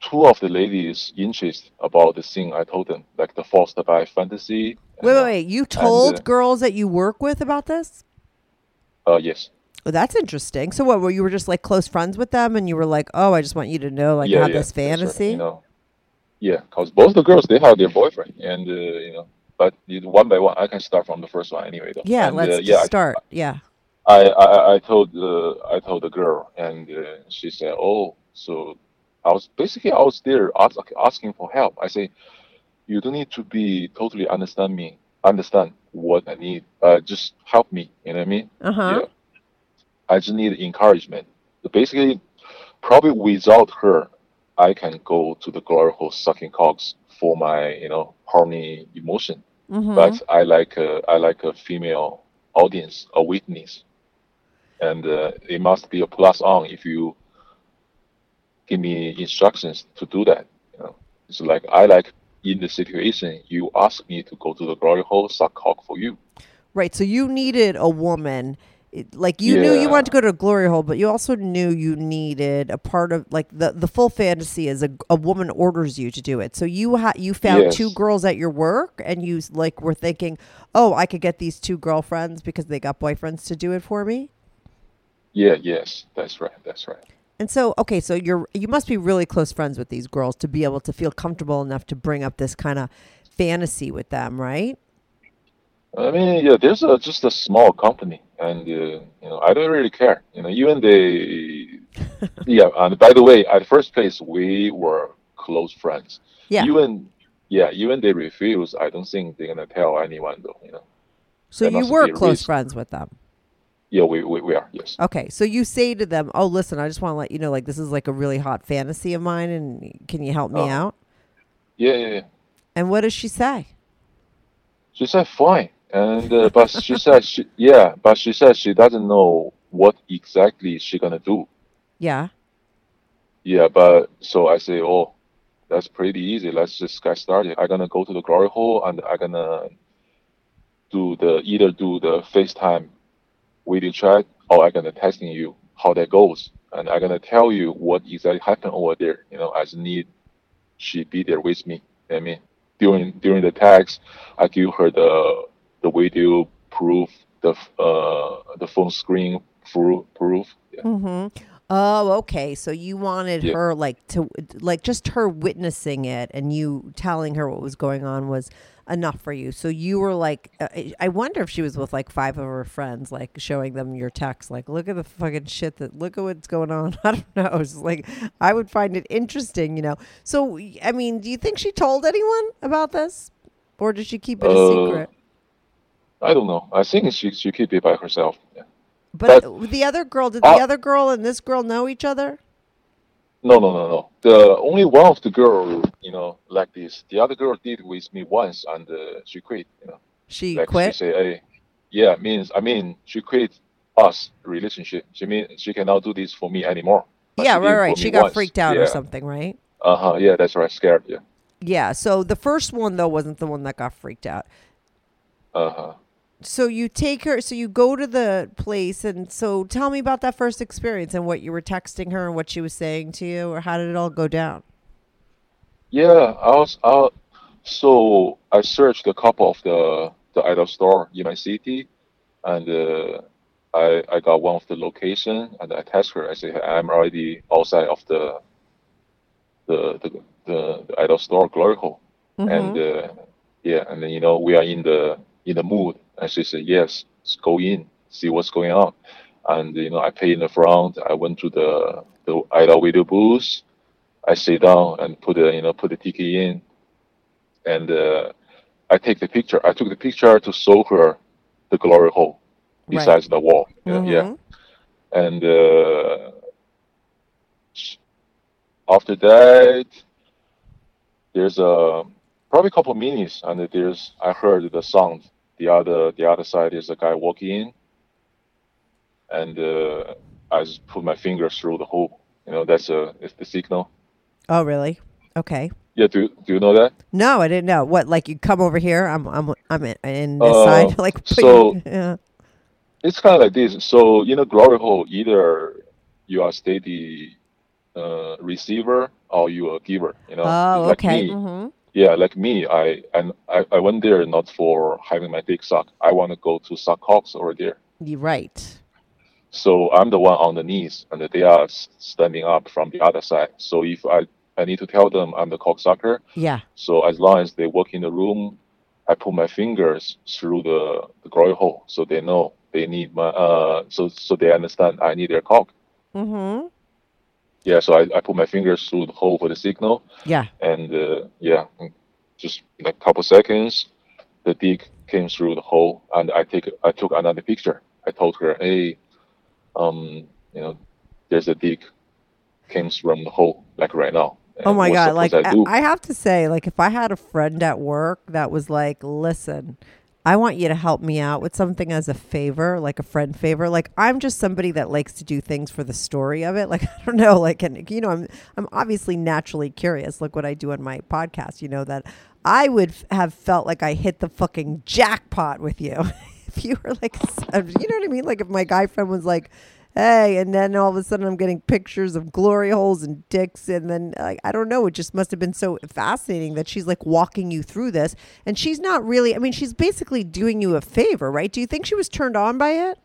two of the ladies interested about the thing I told them, like the forced bi fantasy. Wait, wait, and, wait. You told uh, girls that you work with about this? Uh, yes. Oh, that's interesting. So, what? Were you were just like close friends with them, and you were like, "Oh, I just want you to know, like, I yeah, have yeah, this that's right, fantasy." you know. Yeah, because both the girls they have their boyfriend, and uh, you know, but one by one, I can start from the first one anyway. Though. yeah, And, let's uh, yeah, I- start. yeah. I, I I told uh, I told the girl, and uh, she said, "Oh, so I was basically I was there ask, asking for help." I say, "You don't need to be totally understand me, understand what I need. Uh, just help me. You know what I mean? Uh huh. Yeah. I just need encouragement. So basically, probably without her, I can go to the glory hole sucking cocks for my you know horny emotion. Mm-hmm. But I like a, I like a female audience, a witness, and uh, it must be a plus on if you give me instructions to do that. You know, it's like I like in the situation you ask me to go to the glory hole suck cock for you. Right. So you needed a woman. Like you knew you wanted to go to a glory hole, but you also knew you needed a part of like the the full fantasy is a, a woman orders you to do it. So you ha- you found Yes. two girls at your work, and you like were thinking, oh, I could get these two girlfriends because they got boyfriends to do it for me. Yeah, yes, that's right, that's right. And so, okay, so you're you must be really close friends with these girls to be able to feel comfortable enough to bring up this kind of fantasy with them, right? I mean, yeah, there's a, just a small company, and uh, you know, I don't really care. You know, even they, [laughs] yeah. And by the way, at first place, we were close friends. Yeah. Even, yeah, even they refuse. I don't think they're gonna tell anyone, though. You know. so there you were close reason. friends with them. Yeah, we, we, we are. Yes. Okay, so you say to them, "Oh, listen, I just want to let you know, like this is like a really hot fantasy of mine, and can you help me Oh. out?" Yeah, yeah, yeah. And what does she say? She said fine, and uh, but she said she yeah, but she said she doesn't know what exactly she gonna do. Yeah. Yeah, but so I say, oh, that's pretty easy. Let's just get started. I'm gonna go to the glory hole and I'm gonna do the either do the FaceTime video chat or I'm gonna testing you how that goes, and I'm gonna tell you what exactly happened over there. You know, as need she be there with me. I mean, during during the text, I give her the the video proof, the uh the phone screen proof proof. Yeah. Mm-hmm. Oh, okay. So you wanted Yeah. her like to like just her witnessing it and you telling her what was going on was enough for you. So you were like, uh, I wonder if she was with like five of her friends, like showing them your text, like, look at the fucking shit that, look at what's going on. [laughs] I don't know. It's like, I would find it interesting, you know. So, I mean, do you think she told anyone about this, or did she keep it a Uh, secret? I don't know. I think she she keep it by herself. Yeah. But, the other girl, did Uh, the other girl and this girl know each other? No, no, no, no. The only one of the girl, you know, like this. The other girl did with me once, and uh, she quit. You know, She like quit. she say, "Hey, yeah, means I mean, she quit us relationship. She mean she cannot do this for me anymore." But yeah, right, right. She got once. freaked out or something, right? Uh huh. Yeah, that's right. Scared. Yeah. Yeah. So the first one though wasn't the one that got freaked out. Uh huh. So you take her. So you go to the place, and so tell me about that first experience and what you were texting her and what she was saying to you, or how did it all go down? Yeah, I was. Uh, so I searched a couple of the the idol store in my city, and uh, I I got one of the location, and I text her. I say I'm already outside of the the the the, the idol store, Glory Hole, and uh, yeah, and then you know we are in the in the mood, and she said yes, let's go in, see what's going on, and you know I pay in the front. I went to the the idol video booth. I sit down and put the you know put the ticket in, and uh, I take the picture. I took the picture to show her the glory hole Right. besides the wall. Yeah, yeah. And uh, after that, there's a probably a couple of minutes, and there's I heard the sound. The other the other side is a guy walking in, and uh, I just put my finger through the hole. You know that's a it's the signal. Oh, really? Okay. Yeah, do do you know that? No, I didn't know. What? Like you come over here? I'm I'm I'm in, in this Uh, side. [laughs] Like so- [laughs] yeah. It's kind of like this. So in a glory hole, either you are steady uh, receiver or you are giver. You know, Oh, like okay. me, hmm Yeah, like me, I and I, I went there not for having my dick sucked. I want to go to suck cocks over there. You're right. So I'm the one on the knees, and they are standing up from the other side. So if I I need to tell them I'm the cocksucker. Yeah. So as long as they walk in the room, I put my fingers through the, the glory hole, so they know they need my uh so so they understand I need their cock. Mm-hmm. Yeah, so I, I put my fingers through the hole for the signal, Yeah. and uh, yeah, just like a couple seconds, the dick came through the hole, and I take I took another picture. I told her, hey, um, you know, there's a dick came from the hole, like right now. Oh my god! Like I. I have to say, like if I had a friend at work that was like, "Listen, I want you to help me out with something as a favor, like a friend favor." Like I'm just somebody that likes to do things for the story of it. [laughs] Like I don't know, like and you know, I'm I'm obviously naturally curious. Look what I do on my podcast. You know that I would f- have felt like I hit the fucking jackpot with you [laughs] if you were like, [laughs] you know what I mean? Like if my guy friend was like. Hey, and then all of a sudden I'm getting pictures of glory holes and dicks, and then like I don't know, it just must have been so fascinating that she's like walking you through this, and she's not really. I mean, she's basically doing you a favor, right? Do you think she was turned on by it?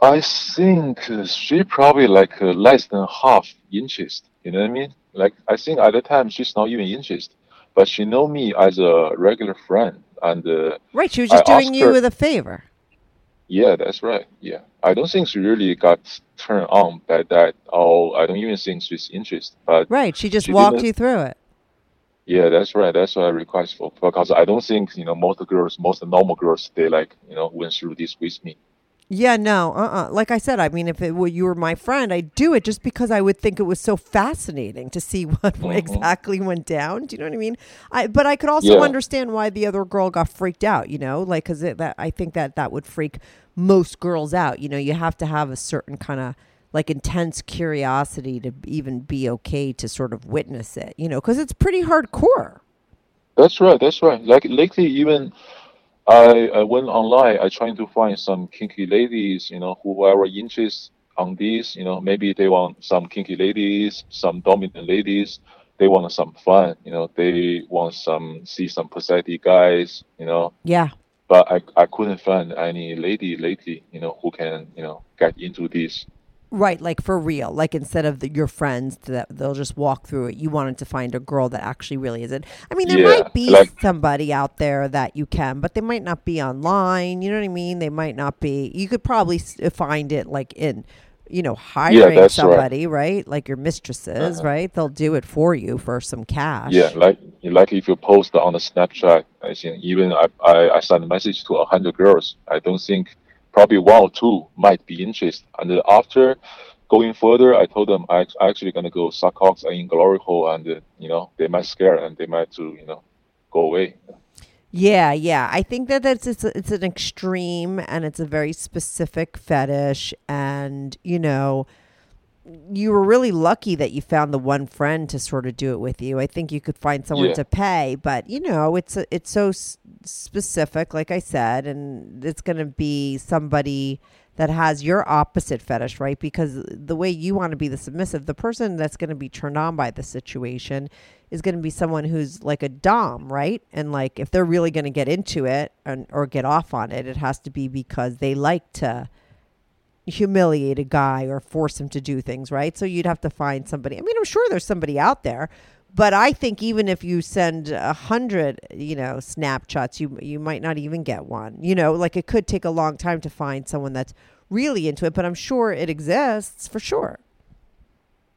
I think she probably like uh, less than half interest. You know what I mean? Like I think at the time she's not even interested, but she know me as a regular friend, and uh, Right, she was I just doing you her- with a favor. Yeah, that's right. Yeah, I don't think she really got turned on by that. Or I don't even think she's interested. But Right, she just She walked you through it. yeah, that's right. That's what I request for because I don't think you know most girls, most normal girls, they like you know went through this with me. Yeah, no, uh, uh Like I said, I mean, if it were you were my friend, I'd do it just because I would think it was so fascinating to see [laughs] what Mhm. exactly went down. Do you know what I mean? I, but I could also Yeah. understand why the other girl got freaked out. You know, like because that I think that that would freak most girls out. You know, you have to have a certain kind of like intense curiosity to even be okay to sort of witness it. You know, because it's pretty hardcore. That's right. That's right. Like lately, even I, I went online. I trying to find some kinky ladies. You know, who are interested on this. You know, maybe they want some kinky ladies, some dominant ladies. They want some fun. You know, they want some see some pathetic guys. You know, Yeah. but I I couldn't find any lady lately. You know, who can you know get into this. Right, like for real. Like instead of the, your friends that they'll just walk through it, you wanted to find a girl that actually really isn't. I mean, there Yeah, might be like- somebody out there that you can, but they might not be online. You know what I mean? They might not be. You could probably find it like in, you know, hiring that's somebody, right? Like your mistresses, Uh-huh. right? They'll do it for you for some cash. Yeah, like like if you post on a Snapchat, I think even I, I, I send a message to a hundred girls. I don't think probably one or two might be interested. And then after going further, I told them I actually gonna go suck cocks in glory hole, and uh, you know they might scare and they might to you know go away. Yeah, yeah. I think that that's it's it's an extreme and it's a very specific fetish and you know you were really lucky that you found the one friend to sort of do it with you. I think you could find someone Yeah. to pay, but you know, it's a, it's so s- specific like I said and it's going to be somebody that has your opposite fetish, right? Because the way you want to be the submissive, the person that's going to be turned on by the situation is going to be someone who's like a dom, right? And like if they're really going to get into it and or get off on it, it has to be because they like to humiliate a guy or force him to do things, right? So you'd have to find somebody. I mean, I'm sure there's somebody out there, but I think even if you send a hundred, you know, snapshots, you you might not even get one. You know, like it could take a long time to find someone that's really into it, but I'm sure it exists for sure.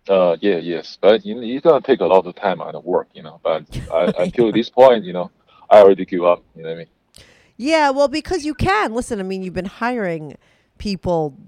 Uh, yeah, yes, but you know, it's gonna take a lot of time and work, you know. But I, [laughs] until this point, you know, I already give up. You know what I mean? Yeah, well, because you can. Listen, I mean, you've been hiring people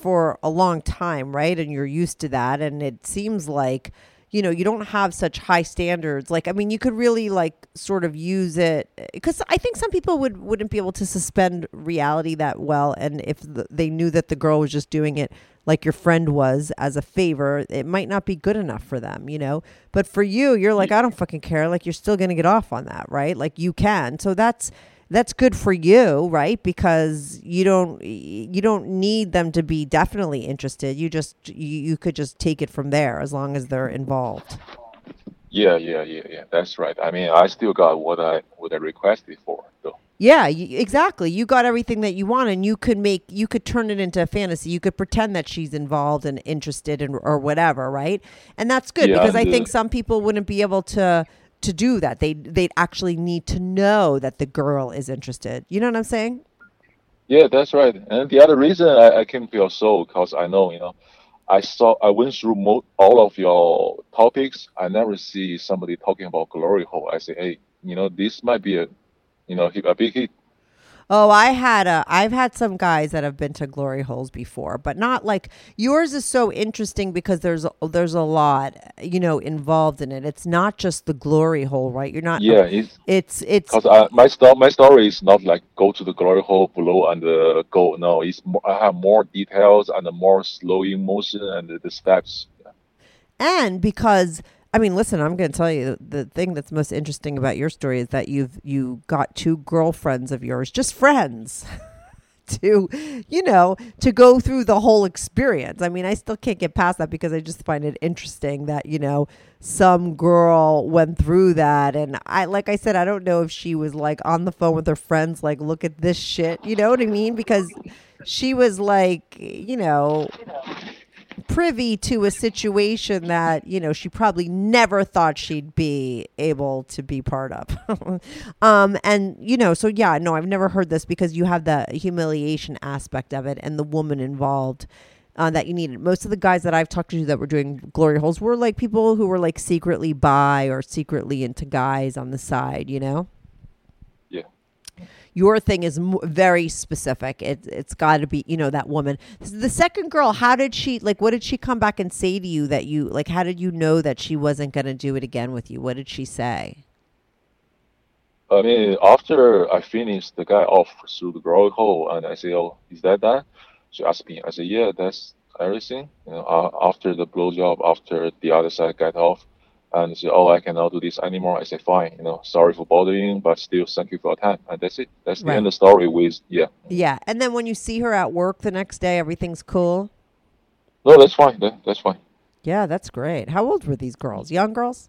for a long time, right? And you're used to that. And it seems like, you know, you don't have such high standards. Like, I mean, you could really like sort of use it because I think some people would wouldn't be able to suspend reality that well. And if the, they knew that the girl was just doing it like your friend was as a favor, it might not be good enough for them, you know. But for you, you're like, I don't fucking care. Like, you're still gonna get off on that, right? Like, you can. So that's that's good for you, right? Because you don't you don't need them to be definitely interested. You just you, you could just take it from there as long as they're involved. Yeah, yeah, yeah, yeah. That's right. I mean, I still got what I what I requested for, though. Yeah, you, exactly. You got everything that you want, and you could make you could turn it into a fantasy. You could pretend that she's involved and interested in or whatever, right? And that's good Yeah, because I think some people wouldn't be able to to do that. They they'd actually need to know that the girl is interested. You know what I'm saying? Yeah, that's right. And the other reason I, I came to your show because I know, you know, I saw I went through mo- all of your topics. I never see somebody talking about glory hole. I say, hey, you know, this might be a, you know, a big hit. Oh, I had a I've had some guys that have been to glory holes before, but not like yours is so interesting because there's a, there's a lot, you know, involved in it. It's not just the glory hole, right? You're not Yeah, it's It's it's because I, my sto- my story is not like go to the glory hole below and uh, go. No, it's more, I have more details and more slowing motion and the, the steps. Yeah. and because I mean, listen, I'm going to tell you the thing that's most interesting about your story is that you've you got two girlfriends of yours, just friends, [laughs] to you know to go through the whole experience. I mean, I still can't get past that because I just find it interesting that you know some girl went through that, and I like I said, I don't know if she was like on the phone with her friends, like, look at this shit, you know what I mean? Because she was like, you know privy to a situation that you know she probably never thought she'd be able to be part of [laughs] um and you know so yeah no i've never heard this because you have the humiliation aspect of it and the woman involved uh, that you needed most of the guys that i've talked to that were doing glory holes were like people who were like secretly bi or secretly into guys on the side you know. Your thing is m- very specific. It, it's got to be, you know, that woman. The second girl, how did she, like, what did she come back and say to you that you, like, how did you know that she wasn't going to do it again with you? What did she say? I mean, after I finished the guy off through the glory hole, and I say, "Oh, is that that?" She asked me. I said, "Yeah, that's everything." You know, uh, after the blowjob, after the other side got off, and she said, "Oh, I cannot do this anymore." I say, "Fine, you know, sorry for bothering, but still, thank you for your time." And that's it. That's the Right. end of the story. With yeah, Yeah. And then when you see her at work the next day, everything's cool. no, that's fine. That, that's fine. Yeah, that's great. How old were these girls? Young girls?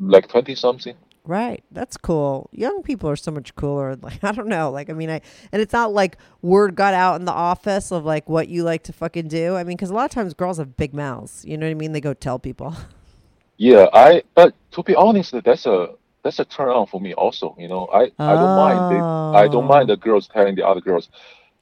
Like twenty something. Right. That's cool. Young people are so much cooler. [laughs] Like I don't know. Like I mean, I and it's not like word got out in the office of like what you like to fucking do. I mean, because a lot of times girls have big mouths. You know what I mean? They go tell people. [laughs] Yeah, I. But to be honest, that's a that's a turn on for me also. You know, I I don't mind. They, I don't mind the girls telling the other girls.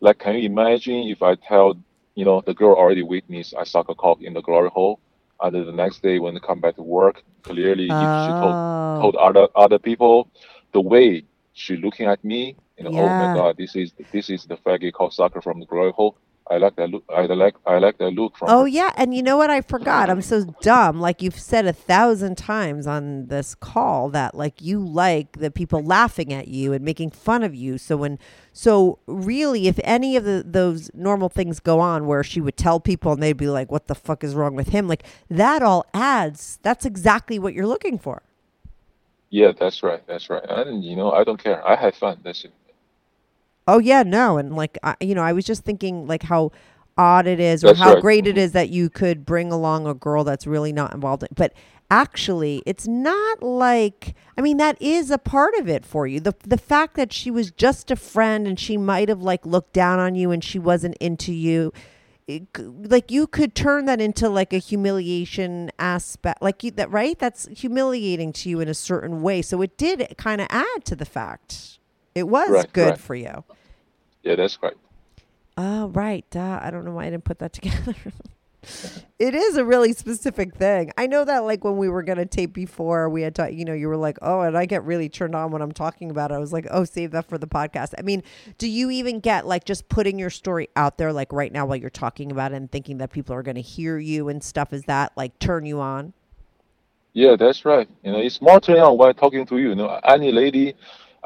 Like, can you imagine if I tell you know the girl already witnessed I suck a cock in the glory hole, and then the next day when they come back to work, clearly if she told Oh. told other other people the way she looking at me, you know, oh my god, this is this is the faggy cocksucker from the glory hole. I like that look. I like I like that look from. Oh her. yeah, and you know what? I forgot. I'm so dumb. Like you've said a thousand times on this call that like you like the people laughing at you and making fun of you. So when so really, if any of the those normal things go on where she would tell people and they'd be like, "What the fuck is wrong with him?" Like that all adds. That's exactly what you're looking for. Yeah, that's right. That's right. And you know, I don't care. I had fun. That's it. Oh yeah, no, and like I, you know, I was just thinking like how odd it is or That's how right. great it mm-hmm. is that you could bring along a girl that's really not involved in, but actually it's not like I mean that is a part of it for you. The the fact that she was just a friend and she might have like looked down on you and she wasn't into you it like you could turn that into like a humiliation aspect like you that right that's humiliating to you in a certain way so it did kind of add to the fact it was good for you Yeah, that's right. Oh, right. I don't know why I didn't put that [laughs] together. it is a really specific thing. I know that, like, when we were going to tape before, we had to, you know, you were like, oh, and I get really turned on when I'm talking about it. I was like, oh, save that for the podcast. I mean, do you even get, like, just putting your story out there, like, right now while you're talking about it and thinking that people are going to hear you and stuff? Is that, like, turn you on? Yeah, that's right. You know, it's more turn on when talking to you. You know, any lady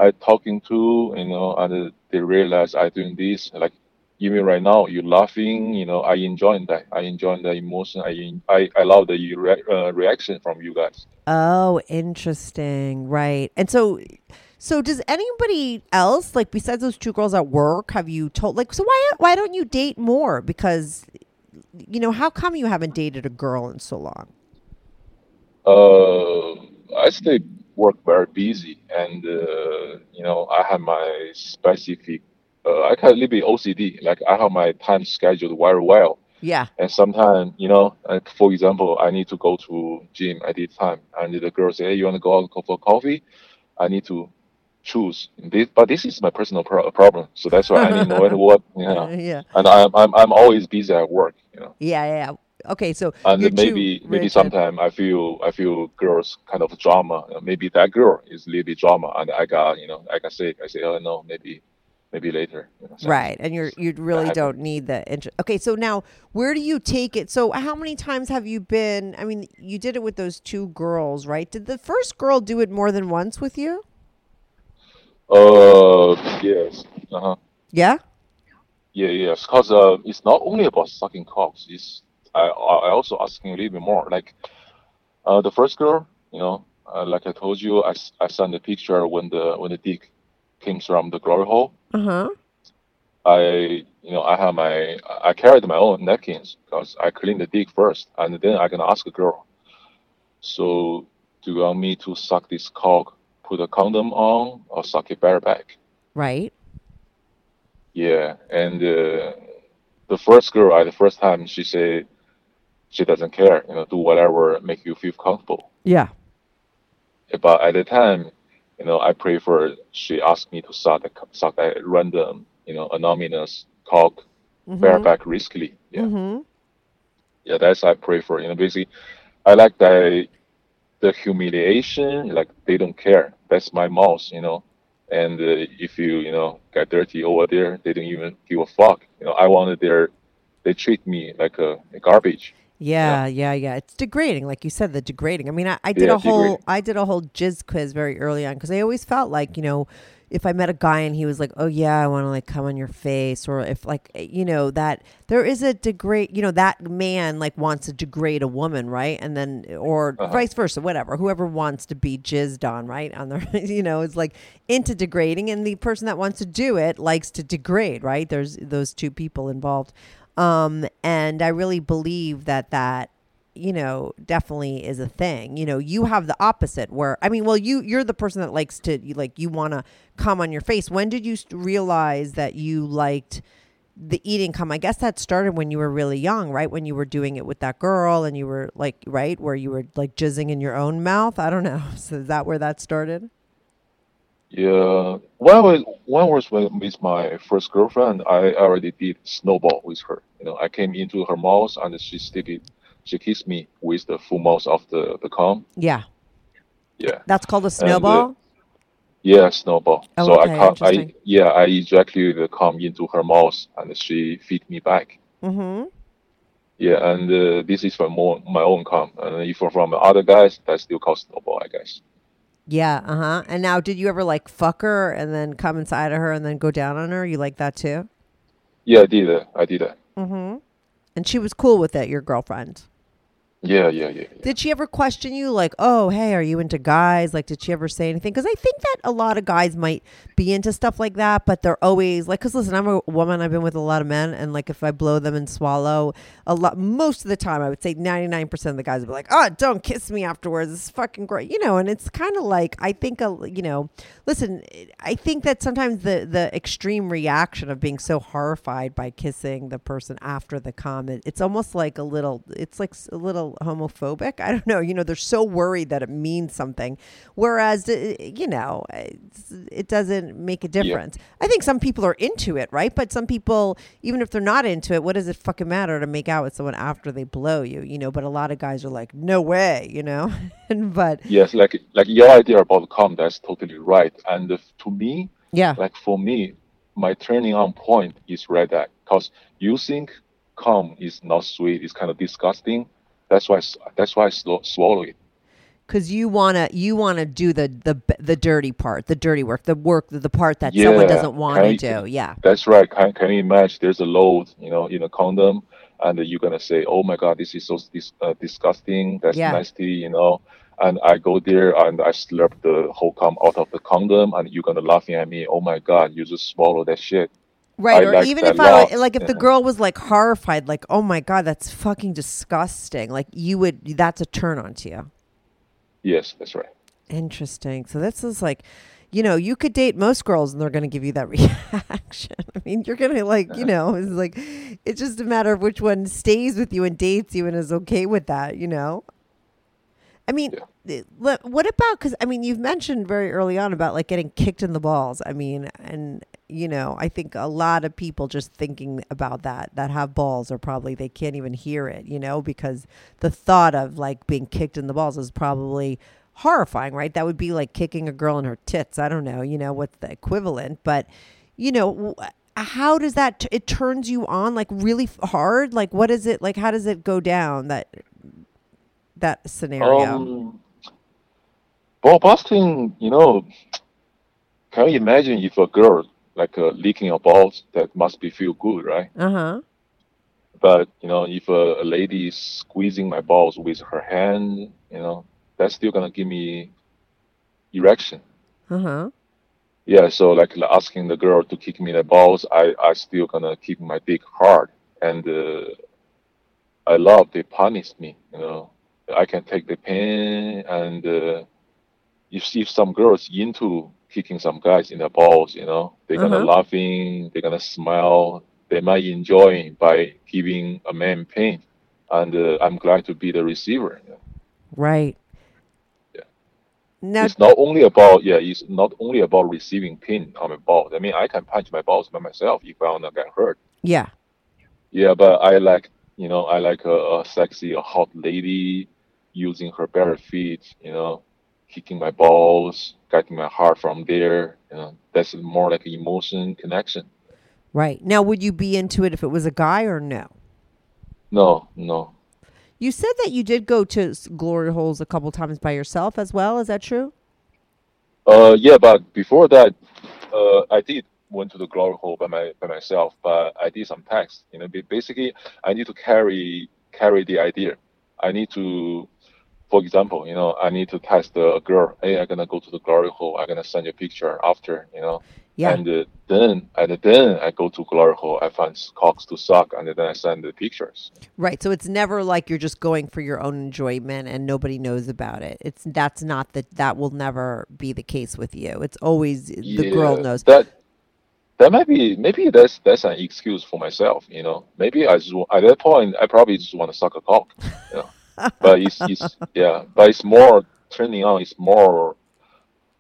I talking to, you know, and they realize I doing this. Like even right now, you laughing. You know, I enjoy that. I enjoy the emotion. I I, I love the re- uh, reaction from you guys. Oh, interesting. Right. And so so does anybody else like besides those two girls at work have you told like so why why don't you date more because you know how come you haven't dated a girl in so long? Uh, I stay work very busy, and uh, you know, I have my specific. Uh, I can a little bit OCD. Like I have my time scheduled very well. Yeah. And sometimes, you know, like for example, I need to go to gym at this time, and the girl say, "Hey, you want to go out for coffee?" I need to choose. This, but this is my personal pro- problem, so that's why I need no matter [laughs] what, you know. Yeah. And I'm I'm I'm always busy at work, you know. Yeah, yeah. Okay, so And maybe maybe rigid. sometimes I feel I feel girls kind of drama. Maybe that girl is a little bit drama, and I got you know I can say I say oh no maybe maybe later. You know, so- Right, and you're you really happen. don't need the interest. Okay, so now where do you take it? So how many times have you been? I mean, you did it with those two girls, right? Did the first girl do it more than once with you? Uh yes. Uh huh. Yeah. Yeah, yes, because uh, it's not only about sucking cocks. It's I I also asking a little bit more. Like, uh, the first girl, you know, uh, like I told you, I, I sent the picture when the when the dick came from the glory hole. Uh huh. I you know I have my I carried my own napkins because I clean the dick first, and then I can ask a girl. So do you want me to suck this cock, put a condom on, or suck it bareback? Right. Yeah, and uh, the first girl at the first time she said she doesn't care, you know, do whatever make you feel comfortable. Yeah. But at the time, you know, I prefer she asked me to suck a, suck a random, you know, anonymous cock bareback riskily. Yeah, Mm-hmm. yeah, that's I prefer. You know, basically, I like that the humiliation, like they don't care. That's my mouth, you know. And uh, if you, you know, get dirty over there, they don't even give a fuck. You know, I wanted their, they treat me like a, a garbage. Yeah, yeah, yeah. It's degrading, like you said, the degrading. I mean, I, I did Yeah, a whole, degrading. I did a whole jizz quiz very early on because I always felt like, you know, if I met a guy and he was like, "Oh yeah, I want to like come on your face," or if like, eh, you know, that there is a degrade, you know, that man like wants to degrade a woman, right? And then, or Uh-huh. vice versa, whatever. Whoever wants to be jizzed on, right? On the, [laughs] you know, is like into degrading, and the person that wants to do it likes to degrade, right? There's those two people involved. Um, and I really believe that that you know, definitely is a thing. You know, you have the opposite where I mean, well, you you're the person that likes to like you want to come on your face. When did you realize that you liked the eating come I guess that started when you were really young, right? When you were doing it with that girl and you were like, right, where you were like jizzing in your own mouth. I don't know. [laughs] So is that where that started? Yeah, when I was when I was with, my first girlfriend, I already did snowball with her. You know, I came into her mouth and she stick it, she kissed me with the full mouth of the the cum. Yeah. Yeah, That's called a uh, snowball. yeah, snowball. Oh, so okay, I come, I yeah, I ejaculated the cum into her mouth and she feed me back. mm-hmm. Yeah, and uh, this is from more, my own cum. And if from other guys, that's still called snowball, I guess. Yeah, uh huh. And now, did you ever like fuck her and then come inside of her and then go down on her? You like that too? Yeah, I did that. I did that. Mm-hmm. And she was cool with it, your girlfriend. Yeah, yeah, yeah. yeah. Did she ever question you, like, oh, hey, are you into guys? Like, did she ever say anything? Because I think that a lot of guys might be into stuff like that, but they're always like, because listen, I'm a woman, I've been with a lot of men, and like, if I blow them and swallow a lot, most of the time, I would say 99% of the guys would be like, oh, don't kiss me afterwards. It's fucking great, you know, and it's kind of like, I think, a, you know, listen, I think that sometimes the, the extreme reaction of being so horrified by kissing the person after the comment, it's almost like a little, it's like a little homophobic. I don't know. You know, they're so worried that it means something. Whereas, uh, you know, it doesn't make a difference. I think some people are into it, right? But some people, even if they're not into it, what does it fucking matter to make out with someone after they blow you, you know? But a lot of guys are like, no way, you know? [laughs] but Yes, like like your idea about cum, that's totally right. And uh, to me, yeah. like for me, my turning on point is right that because you think cum is not sweet, it's kind of disgusting. That's why that's why I swallow it. because you wanna you wanna do the the the dirty part, the dirty work, the work, the part that someone doesn't want to do. Yeah, That's right. Can can you imagine? There's a load, you know, in a condom, and you're gonna say, "Oh my God, this is so dis- uh, disgusting. That's Yeah. nasty," you know. And I go there and I slurp the whole cum out of the condom, and you're gonna laughing at me. Oh my God, you just swallow that shit. Right. I or even if I like if the girl was like horrified, like, oh my god, that's fucking disgusting. Like you would, that's a turn on to you. Yes, that's right. Interesting. So this is like, you know, you could date most girls and they're going to give you that [laughs] reaction. I mean, you're going to like, you [laughs] know, it's like, it's just a matter of which one stays with you and dates you and is okay with that, you know? I mean, le- what about, because I mean, you've mentioned very early on about like getting kicked in the balls. I mean, and, you know, I think a lot of people just thinking about that, that have balls are probably, they can't even hear it, you know, because the thought of like being kicked in the balls is probably horrifying, right? That would be like kicking a girl in her tits. I don't know, you know, what's the equivalent, but you know, how does that it turns you on like really hard? Like what is it like how does it go down that that scenario? Um, ball busting, you know, can you imagine if a girl like uh, licking your balls? That must be feel good, right? uh-huh. But you know, if a, a lady is squeezing my balls with her hand, you know, that's still gonna give me erection. Uh-huh. Yeah, so like like asking the girl to kick me the balls, I I still gonna keep my dick hard, and uh, I love they punish me. You know, I can take the pain, and uh, you see some girls into kicking some guys in the balls. You know, they're gonna Uh-huh. laughing, they're gonna smile, they might enjoy by giving a man pain, and uh, I'm glad to be the receiver. Right. Yeah. Now It's not only about yeah, it's not only about receiving pain on my balls. I mean, I can punch my balls by myself if I wanna get hurt. yeah. Yeah, but I like you know I like a, a sexy, a hot lady using her bare feet. You know, kicking my balls, getting my heart from there. You know, that's more like an emotion connection. Right. Now would you be into it if it was a guy or no? No, no. You said that you did go to glory holes a couple times by yourself as well. Is that true? Uh, yeah, but before that, uh, I did went to the glory hole by my by myself, but I did some tests. You know, basically, I need to carry carry the idea. I need to, for example, you know, I need to test a girl. Hey, I'm gonna go to the glory hole. I'm gonna send you a picture after. You know, Yeah. And uh, then and then I go to glory hole. I find cocks to suck, and then I send the pictures. Right. So it's never like you're just going for your own enjoyment and nobody knows about it. It's that's not that that will never be the case with you. It's always the girl knows. that. That might be maybe that's that's an excuse for myself, you know. Maybe I just at that point I probably just want to suck a cock, you know. But it's, it's yeah, but it's more turning on. It's more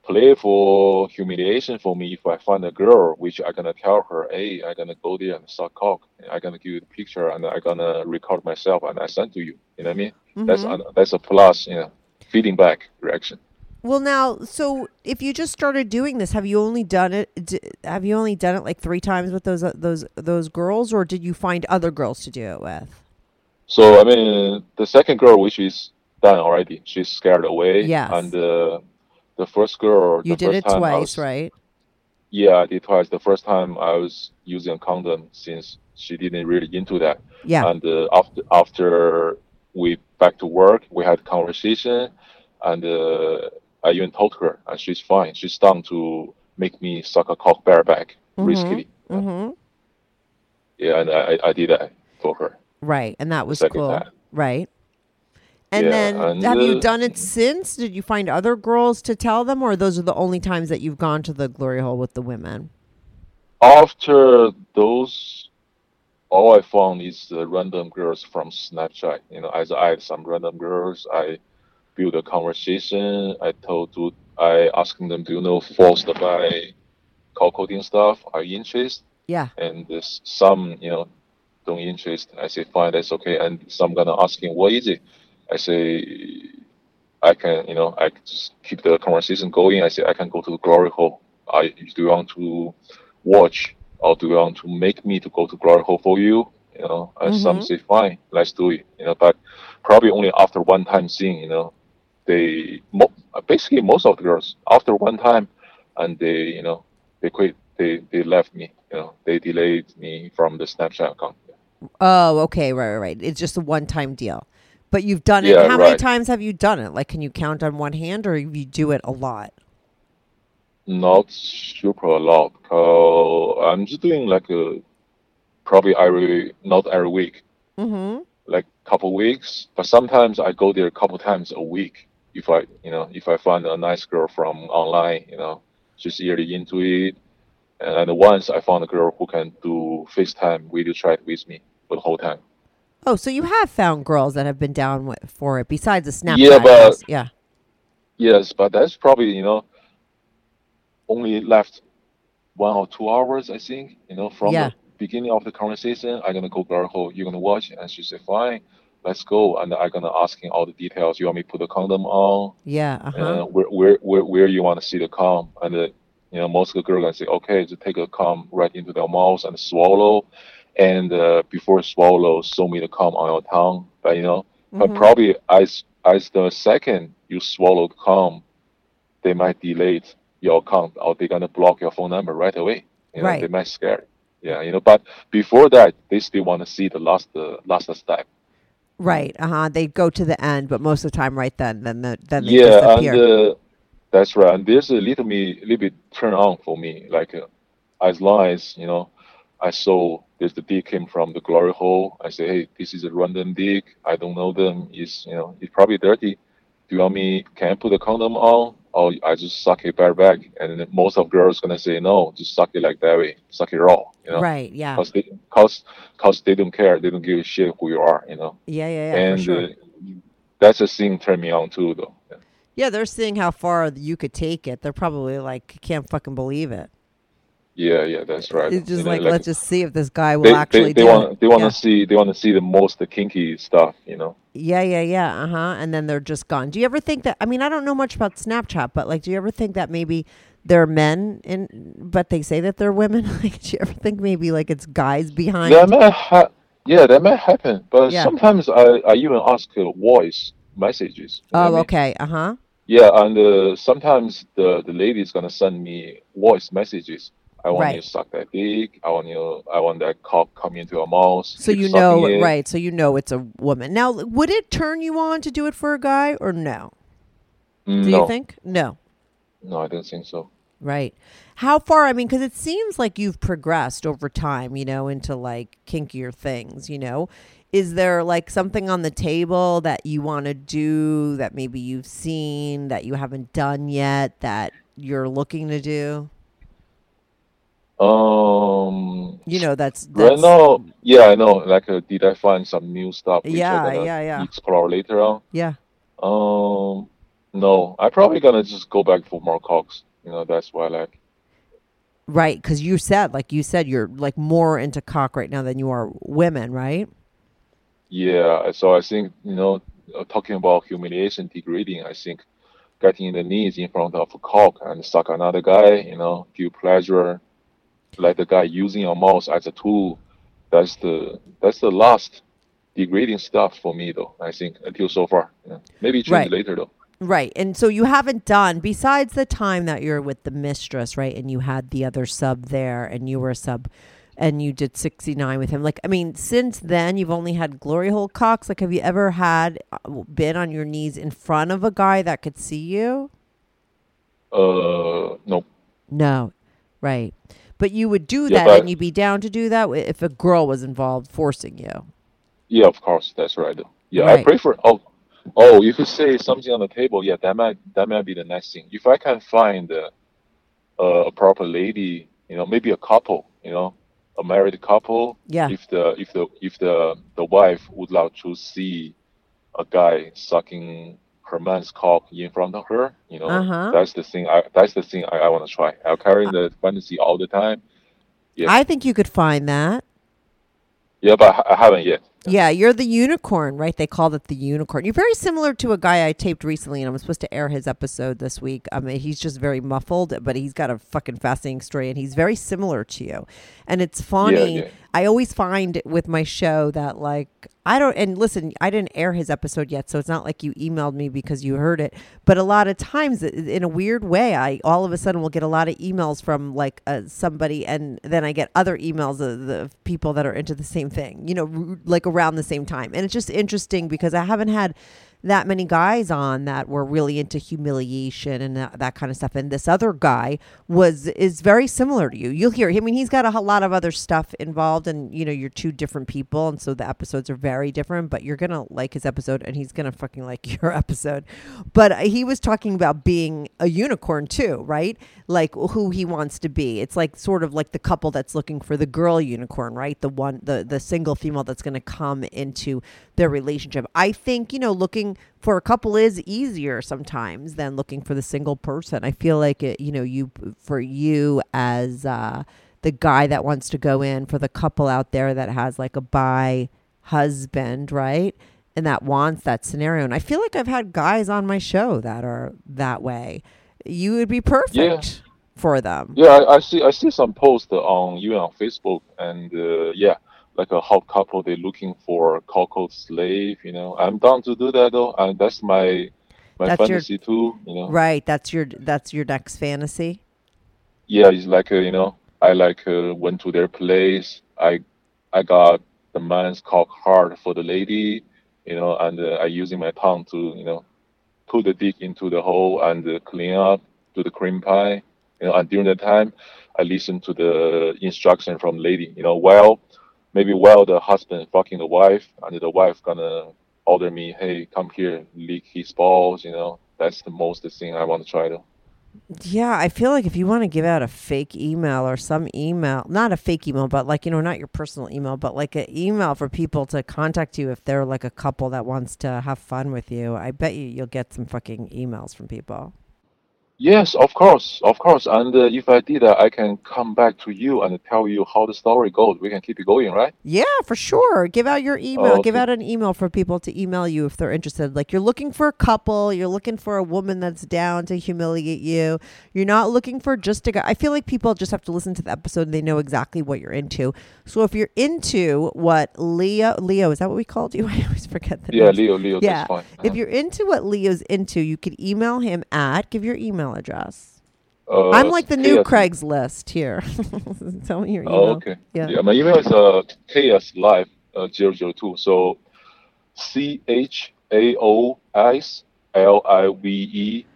playful humiliation for me if I find a girl which I gonna tell her, hey, I gonna go there and suck cock. I gonna give you the picture and I gonna record myself and I send to you. You know what I mean? That's Mhm. an, that's a plus, you know, feeding back reaction. Well, now, so if you just started doing this, have you only done it? D- have you only done it like three times with those uh, those those girls, or did you find other girls to do it with? So I mean, the second girl, which is done already, she's scared away. Yes. And uh, the first girl, You did it twice, was- right? Yeah, I did twice. The first time I was using a condom since she didn't really into that. Yeah. And uh, after after we back to work, we had conversation, and uh, I even told her, and she's fine. She's down to make me suck a cock bareback, Mhm. riskily. mm-hmm. Yeah, and I, I did that for her. Right, and that was cool. time. Right. And Yeah, then, and, have you uh, done it since? Did you find other girls to tell them, or those are the only times that you've gone to the glory hole with the women? after those, all I found is the random girls from Snapchat. You know, as I had some random girls, I built a conversation. I told to I asking them, do you know forced bi call coding stuff? Are you interested? Yeah. And this, some, you know, don't interest. I say fine, that's okay. And some gonna asking what is it? I say I can, you know, I just keep the conversation going. I say I can go to the glory hole. I do you want to watch or do you want to make me to go to glory hole for you? You know, and some Mhm. say fine, let's do it. You know, but probably only after one time seeing, you know, they mo- basically most of the girls after one time, and they, you know, they quit. They they left me. You know, they delayed me from the Snapchat account. Oh, okay, right, right, right. It's just a one-time deal. But you've done it. Yeah, How many times have you done it? Like, can you count on one hand, or you do it a lot? Not super a lot. Cause I'm just doing like a probably every not every week, Mm-hmm. like couple weeks. But sometimes I go there a couple times a week if I you know if I find a nice girl from online. You know, she's really into it. And once I found a girl who can do FaceTime video chat with me for the whole time. Oh, so you have found girls that have been down for it besides the Snapchat. Yeah, but- yeah, Yes, but that's probably you know only left one or two hours, I think. You know, from Yeah. the beginning of the conversation, I'm gonna go girl hole, you're gonna watch, and she said, fine, let's go. And I'm gonna asking all the details. You want me to put the condom on? yeah, uh huh. Uh, where where where where you want to see the cum? And uh, you know, most of the girls gonna say, okay, just take a cum right into their mouth and swallow. And uh, before swallow, show me the cum on your tongue. But you know, but Mhm. probably as as the second you swallow the cum, they might delete your account or they're gonna block your phone number right away. You know, Right. they might scare. Yeah, you know, but before that, they still want to see the last uh, last step. Right. Uh huh. They go to the end, but most of the time, right then, then the, then they yeah, disappear. and uh, that's right. And there's a little me, little bit turn on for me. Like uh, as long as you know, I saw this the dick came from the glory hole. I say, hey, this is a random dick. I don't know them. It's you know, it's probably dirty. Do you want me? Can I put a condom on? Or I just suck it bareback? And most of girls gonna say no, just suck it like that way, suck it raw. You know, Right. Yeah. cause they, cause, cause they don't care. They don't give a shit who you are. You know, Yeah. Yeah. Yeah. and for sure. uh, that's a thing turn me on too, though. Yeah. yeah. They're seeing how far you could take it. They're probably like, can't fucking believe it. Yeah, yeah, that's right. It's just You know, like, let's just see if this guy will they, actually they, they do want it. they want to yeah. see they want to see the most the kinky stuff, you know. Yeah, yeah, yeah. Uh huh. And then they're just gone. Do you ever think that? I mean, I don't know much about Snapchat, but like, do you ever think that maybe they're men in, but they say that they're women? [laughs] Like, do you ever think maybe like it's guys behind? That might ha- yeah, that might happen. But Yeah. sometimes I, I even ask uh, voice messages. you know what I oh, mean? okay. Uh huh. Yeah, and uh, sometimes the the lady is gonna send me voice messages. I want Right. you to suck that dick. I want you. I want that cock coming into your mouth. So you know, it. right? So you know it's a woman. Now, would it turn you on to do it for a guy or no? Mm, Do no, you think? No. no, I don't think so. Right. How far? I mean, because it seems like you've progressed over time, you know, into like kinkier things, you know. Is there like something on the table that you want to do that maybe you've seen that you haven't done yet that you're looking to do? Um, You know, that's, right that's now, yeah, I know. Like, uh, did I find some new stuff? Which Yeah, I'm yeah, yeah. Explore later on. yeah. Um, no, I probably gonna just go back for more cocks. You know, that's why like. Right, because you said, like you said, you're like more into cock right now than you are women, right? Yeah, so I think you know, uh, talking about humiliation, degrading. I think getting in the knees in front of a cock and suck another guy, you know, feel pleasure, like the guy using your mouse as a tool. That's the that's the last degrading stuff for me, though. I think until so far. Yeah. Maybe change Right. later though. Right. And so you haven't done, besides the time that you're with the mistress, right? And you had the other sub there and you were a sub and you did 69 with him. Like, I mean, since then, you've only had glory hole cocks. Like, have you ever had, uh, been on your knees in front of a guy that could see you? Uh, no. No. Right. But you would do Yeah, that and you'd be down to do that if a girl was involved forcing you. Yeah, of course, that's right. Yeah, Right. I for. Oh, oh, if you say something on the table, yeah, that might that might be the next thing. If I can find uh, a proper lady, you know, maybe a couple, you know, a married couple. Yeah. If the if the if the the wife would like to see a guy sucking her man's cock in front of her, you know, Uh-huh. that's the thing. I that's the thing I, I want to try. I'm carrying the fantasy all the time. Yeah. I think you could find that. Yeah, but I I haven't yet. Yeah, you're the unicorn, right? They called it the unicorn. You're very similar to a guy I taped recently, and I'm supposed to air his episode this week. I mean, he's just very muffled, but he's got a fucking fascinating story, and he's very similar to you. And it's funny. yeah. I always find with my show that like I don't and listen, I didn't air his episode yet, so it's not like you emailed me because you heard it. But a lot of times, in a weird way, I all of a sudden will get a lot of emails from like uh, somebody, and then I get other emails of the people that are into the same thing, you know, like around the same time. And it's just interesting because I haven't had that many guys on that were really into humiliation and that, that kind of stuff. And this other guy was is very similar to you. You'll hear. I mean, he's got a lot of other stuff involved, and you know, you're two different people, and so the episodes are very different. But you're gonna like his episode, and he's gonna fucking like [laughs] your episode. But uh, he was talking about being a unicorn too, right? Like who he wants to be. It's like sort of like the couple that's looking for the girl unicorn, right? The one, the the single female that's gonna come into their relationship. I think you know, looking for a couple is easier sometimes than looking for the single person. I feel like it, you know, you for you as uh, the guy that wants to go in for the couple out there that has like a bi husband, right? And that wants that scenario. And I feel like I've had guys on my show that are that way. You would be perfect for them. Yeah, I, I see. I see some posts on you on Facebook, and uh, yeah, like a hot couple, they're looking for a cuckold slave. You know, I'm down to do that though, and that's my my That's your- fantasy too. You know, Right. That's your that's your next fantasy. yeah, it's like uh, you know, I like uh, went to their place. I I got the man's cock hard for the lady. You know, and uh, I using my tongue to you know put the dick into the hole and uh, clean up, do the cream pie. You know, and during that time, I listen to the instruction from lady. You know, while maybe while the husband fucking the wife, and the wife gonna order me, hey, come here, lick his balls. You know, that's the most thing I want to try to. Yeah, I feel like if you want to give out a fake email or some email, not a fake email, but like, you know, not your personal email, but like an email for people to contact you if they're like a couple that wants to have fun with you, I bet you you'll get some fucking emails from people. Yes, of course, of course. And uh, if I did that, I can come back to you and tell you how the story goes. We can keep it going, right? Yeah, for sure. Give out your email. Oh, Give out an email for people to email you if they're interested. Like you're looking for a couple, you're looking for a woman that's down to humiliate you. You're not looking for just a guy. I feel like people just have to listen to the episode and they know exactly what you're into. So if you're into what Leo Leo, is that what we called you? [laughs] I always forget the Yeah, names. Leo, Leo, Yeah. that's fine. If Uh, you're into what Leo's into, you could email him at give your email address. uh, I'm like the new Craigslist here. [laughs] Tell me your email. Oh, okay. Yeah. my email is uh, chaos live uh, 002. So C H A O S L I V E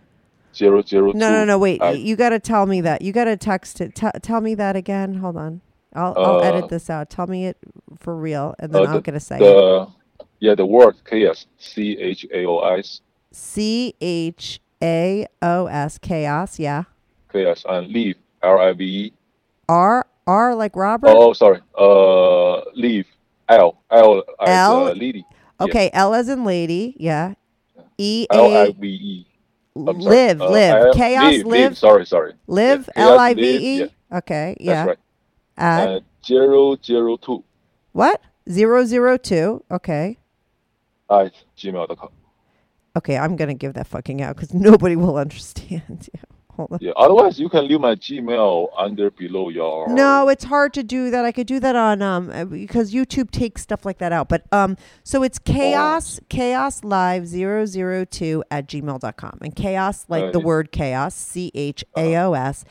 zero zero two. No, no, no. Wait. at- you got to tell me that. You got to text it. T- tell me that again. Hold on. I'll, I'll Uh, edit this out. Tell me it for real, and then uh, I'm the- gonna say it. yeah the word chaos C H A O S C H A O S chaos. Yeah. chaos and leave L I V E. R R like Robert. Oh, sorry. Uh, leave L L as L? uh, lady. okay. L as in lady. Yeah. E L I A V E. Live Uh, live chaos live, live Sorry, sorry. live Yeah, L I V E. yeah, Okay. That's Yeah. right. At Uh, zero zero two what? Zero zero two. Okay. at gmail.com. Okay. I'm gonna give that fucking out because [laughs] nobody will understand. [laughs] Yeah. Hold on. Yeah. Otherwise, you can leave my Gmail under below your. No, it's hard to do that. I could do that on um uh, because YouTube takes stuff like that out. But um so it's chaos chaos live 002 at gmail.com. And chaos like the Right. word chaos, C H A O S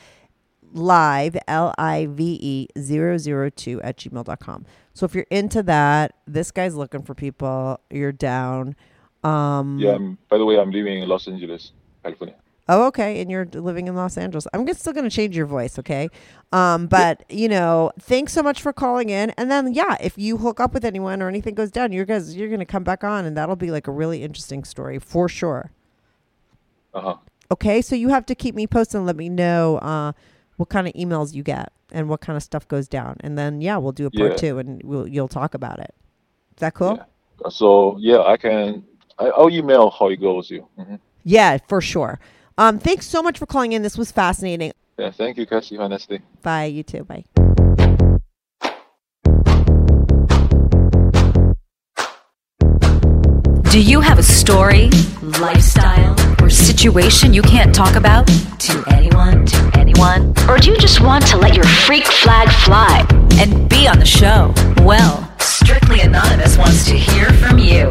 live L I V E 002 at gmail.com. So if you're into that, this guy's looking for people, you're down. Um Yeah. I'm, by the way, I'm living in Los Angeles, California. Oh, okay. And you're living in Los Angeles. I'm just still going to change your voice, okay? Um, but you know, thanks so much for calling in. And then, yeah, if you hook up with anyone or anything goes down, you're guys, you're going to come back on, and that'll be like a really interesting story for sure. Uh huh. Okay, so you have to keep me posted and let me know uh, what kind of emails you get and what kind of stuff goes down, and then yeah, we'll do a part Yeah. two, and we'll you'll talk about it. Is that cool? Yeah. So yeah, I can. I, I'll email how it goes. You. hmm Yeah, for sure. Um, thanks so much for calling in. This was fascinating. Yeah. Thank you, Cassie. Have a nice day. Bye. You too. Bye. Do you have a story, lifestyle, or situation you can't talk about to anyone, to anyone? Or do you just want to let your freak flag fly and be on the show? Well, Strictly Anonymous wants to hear from you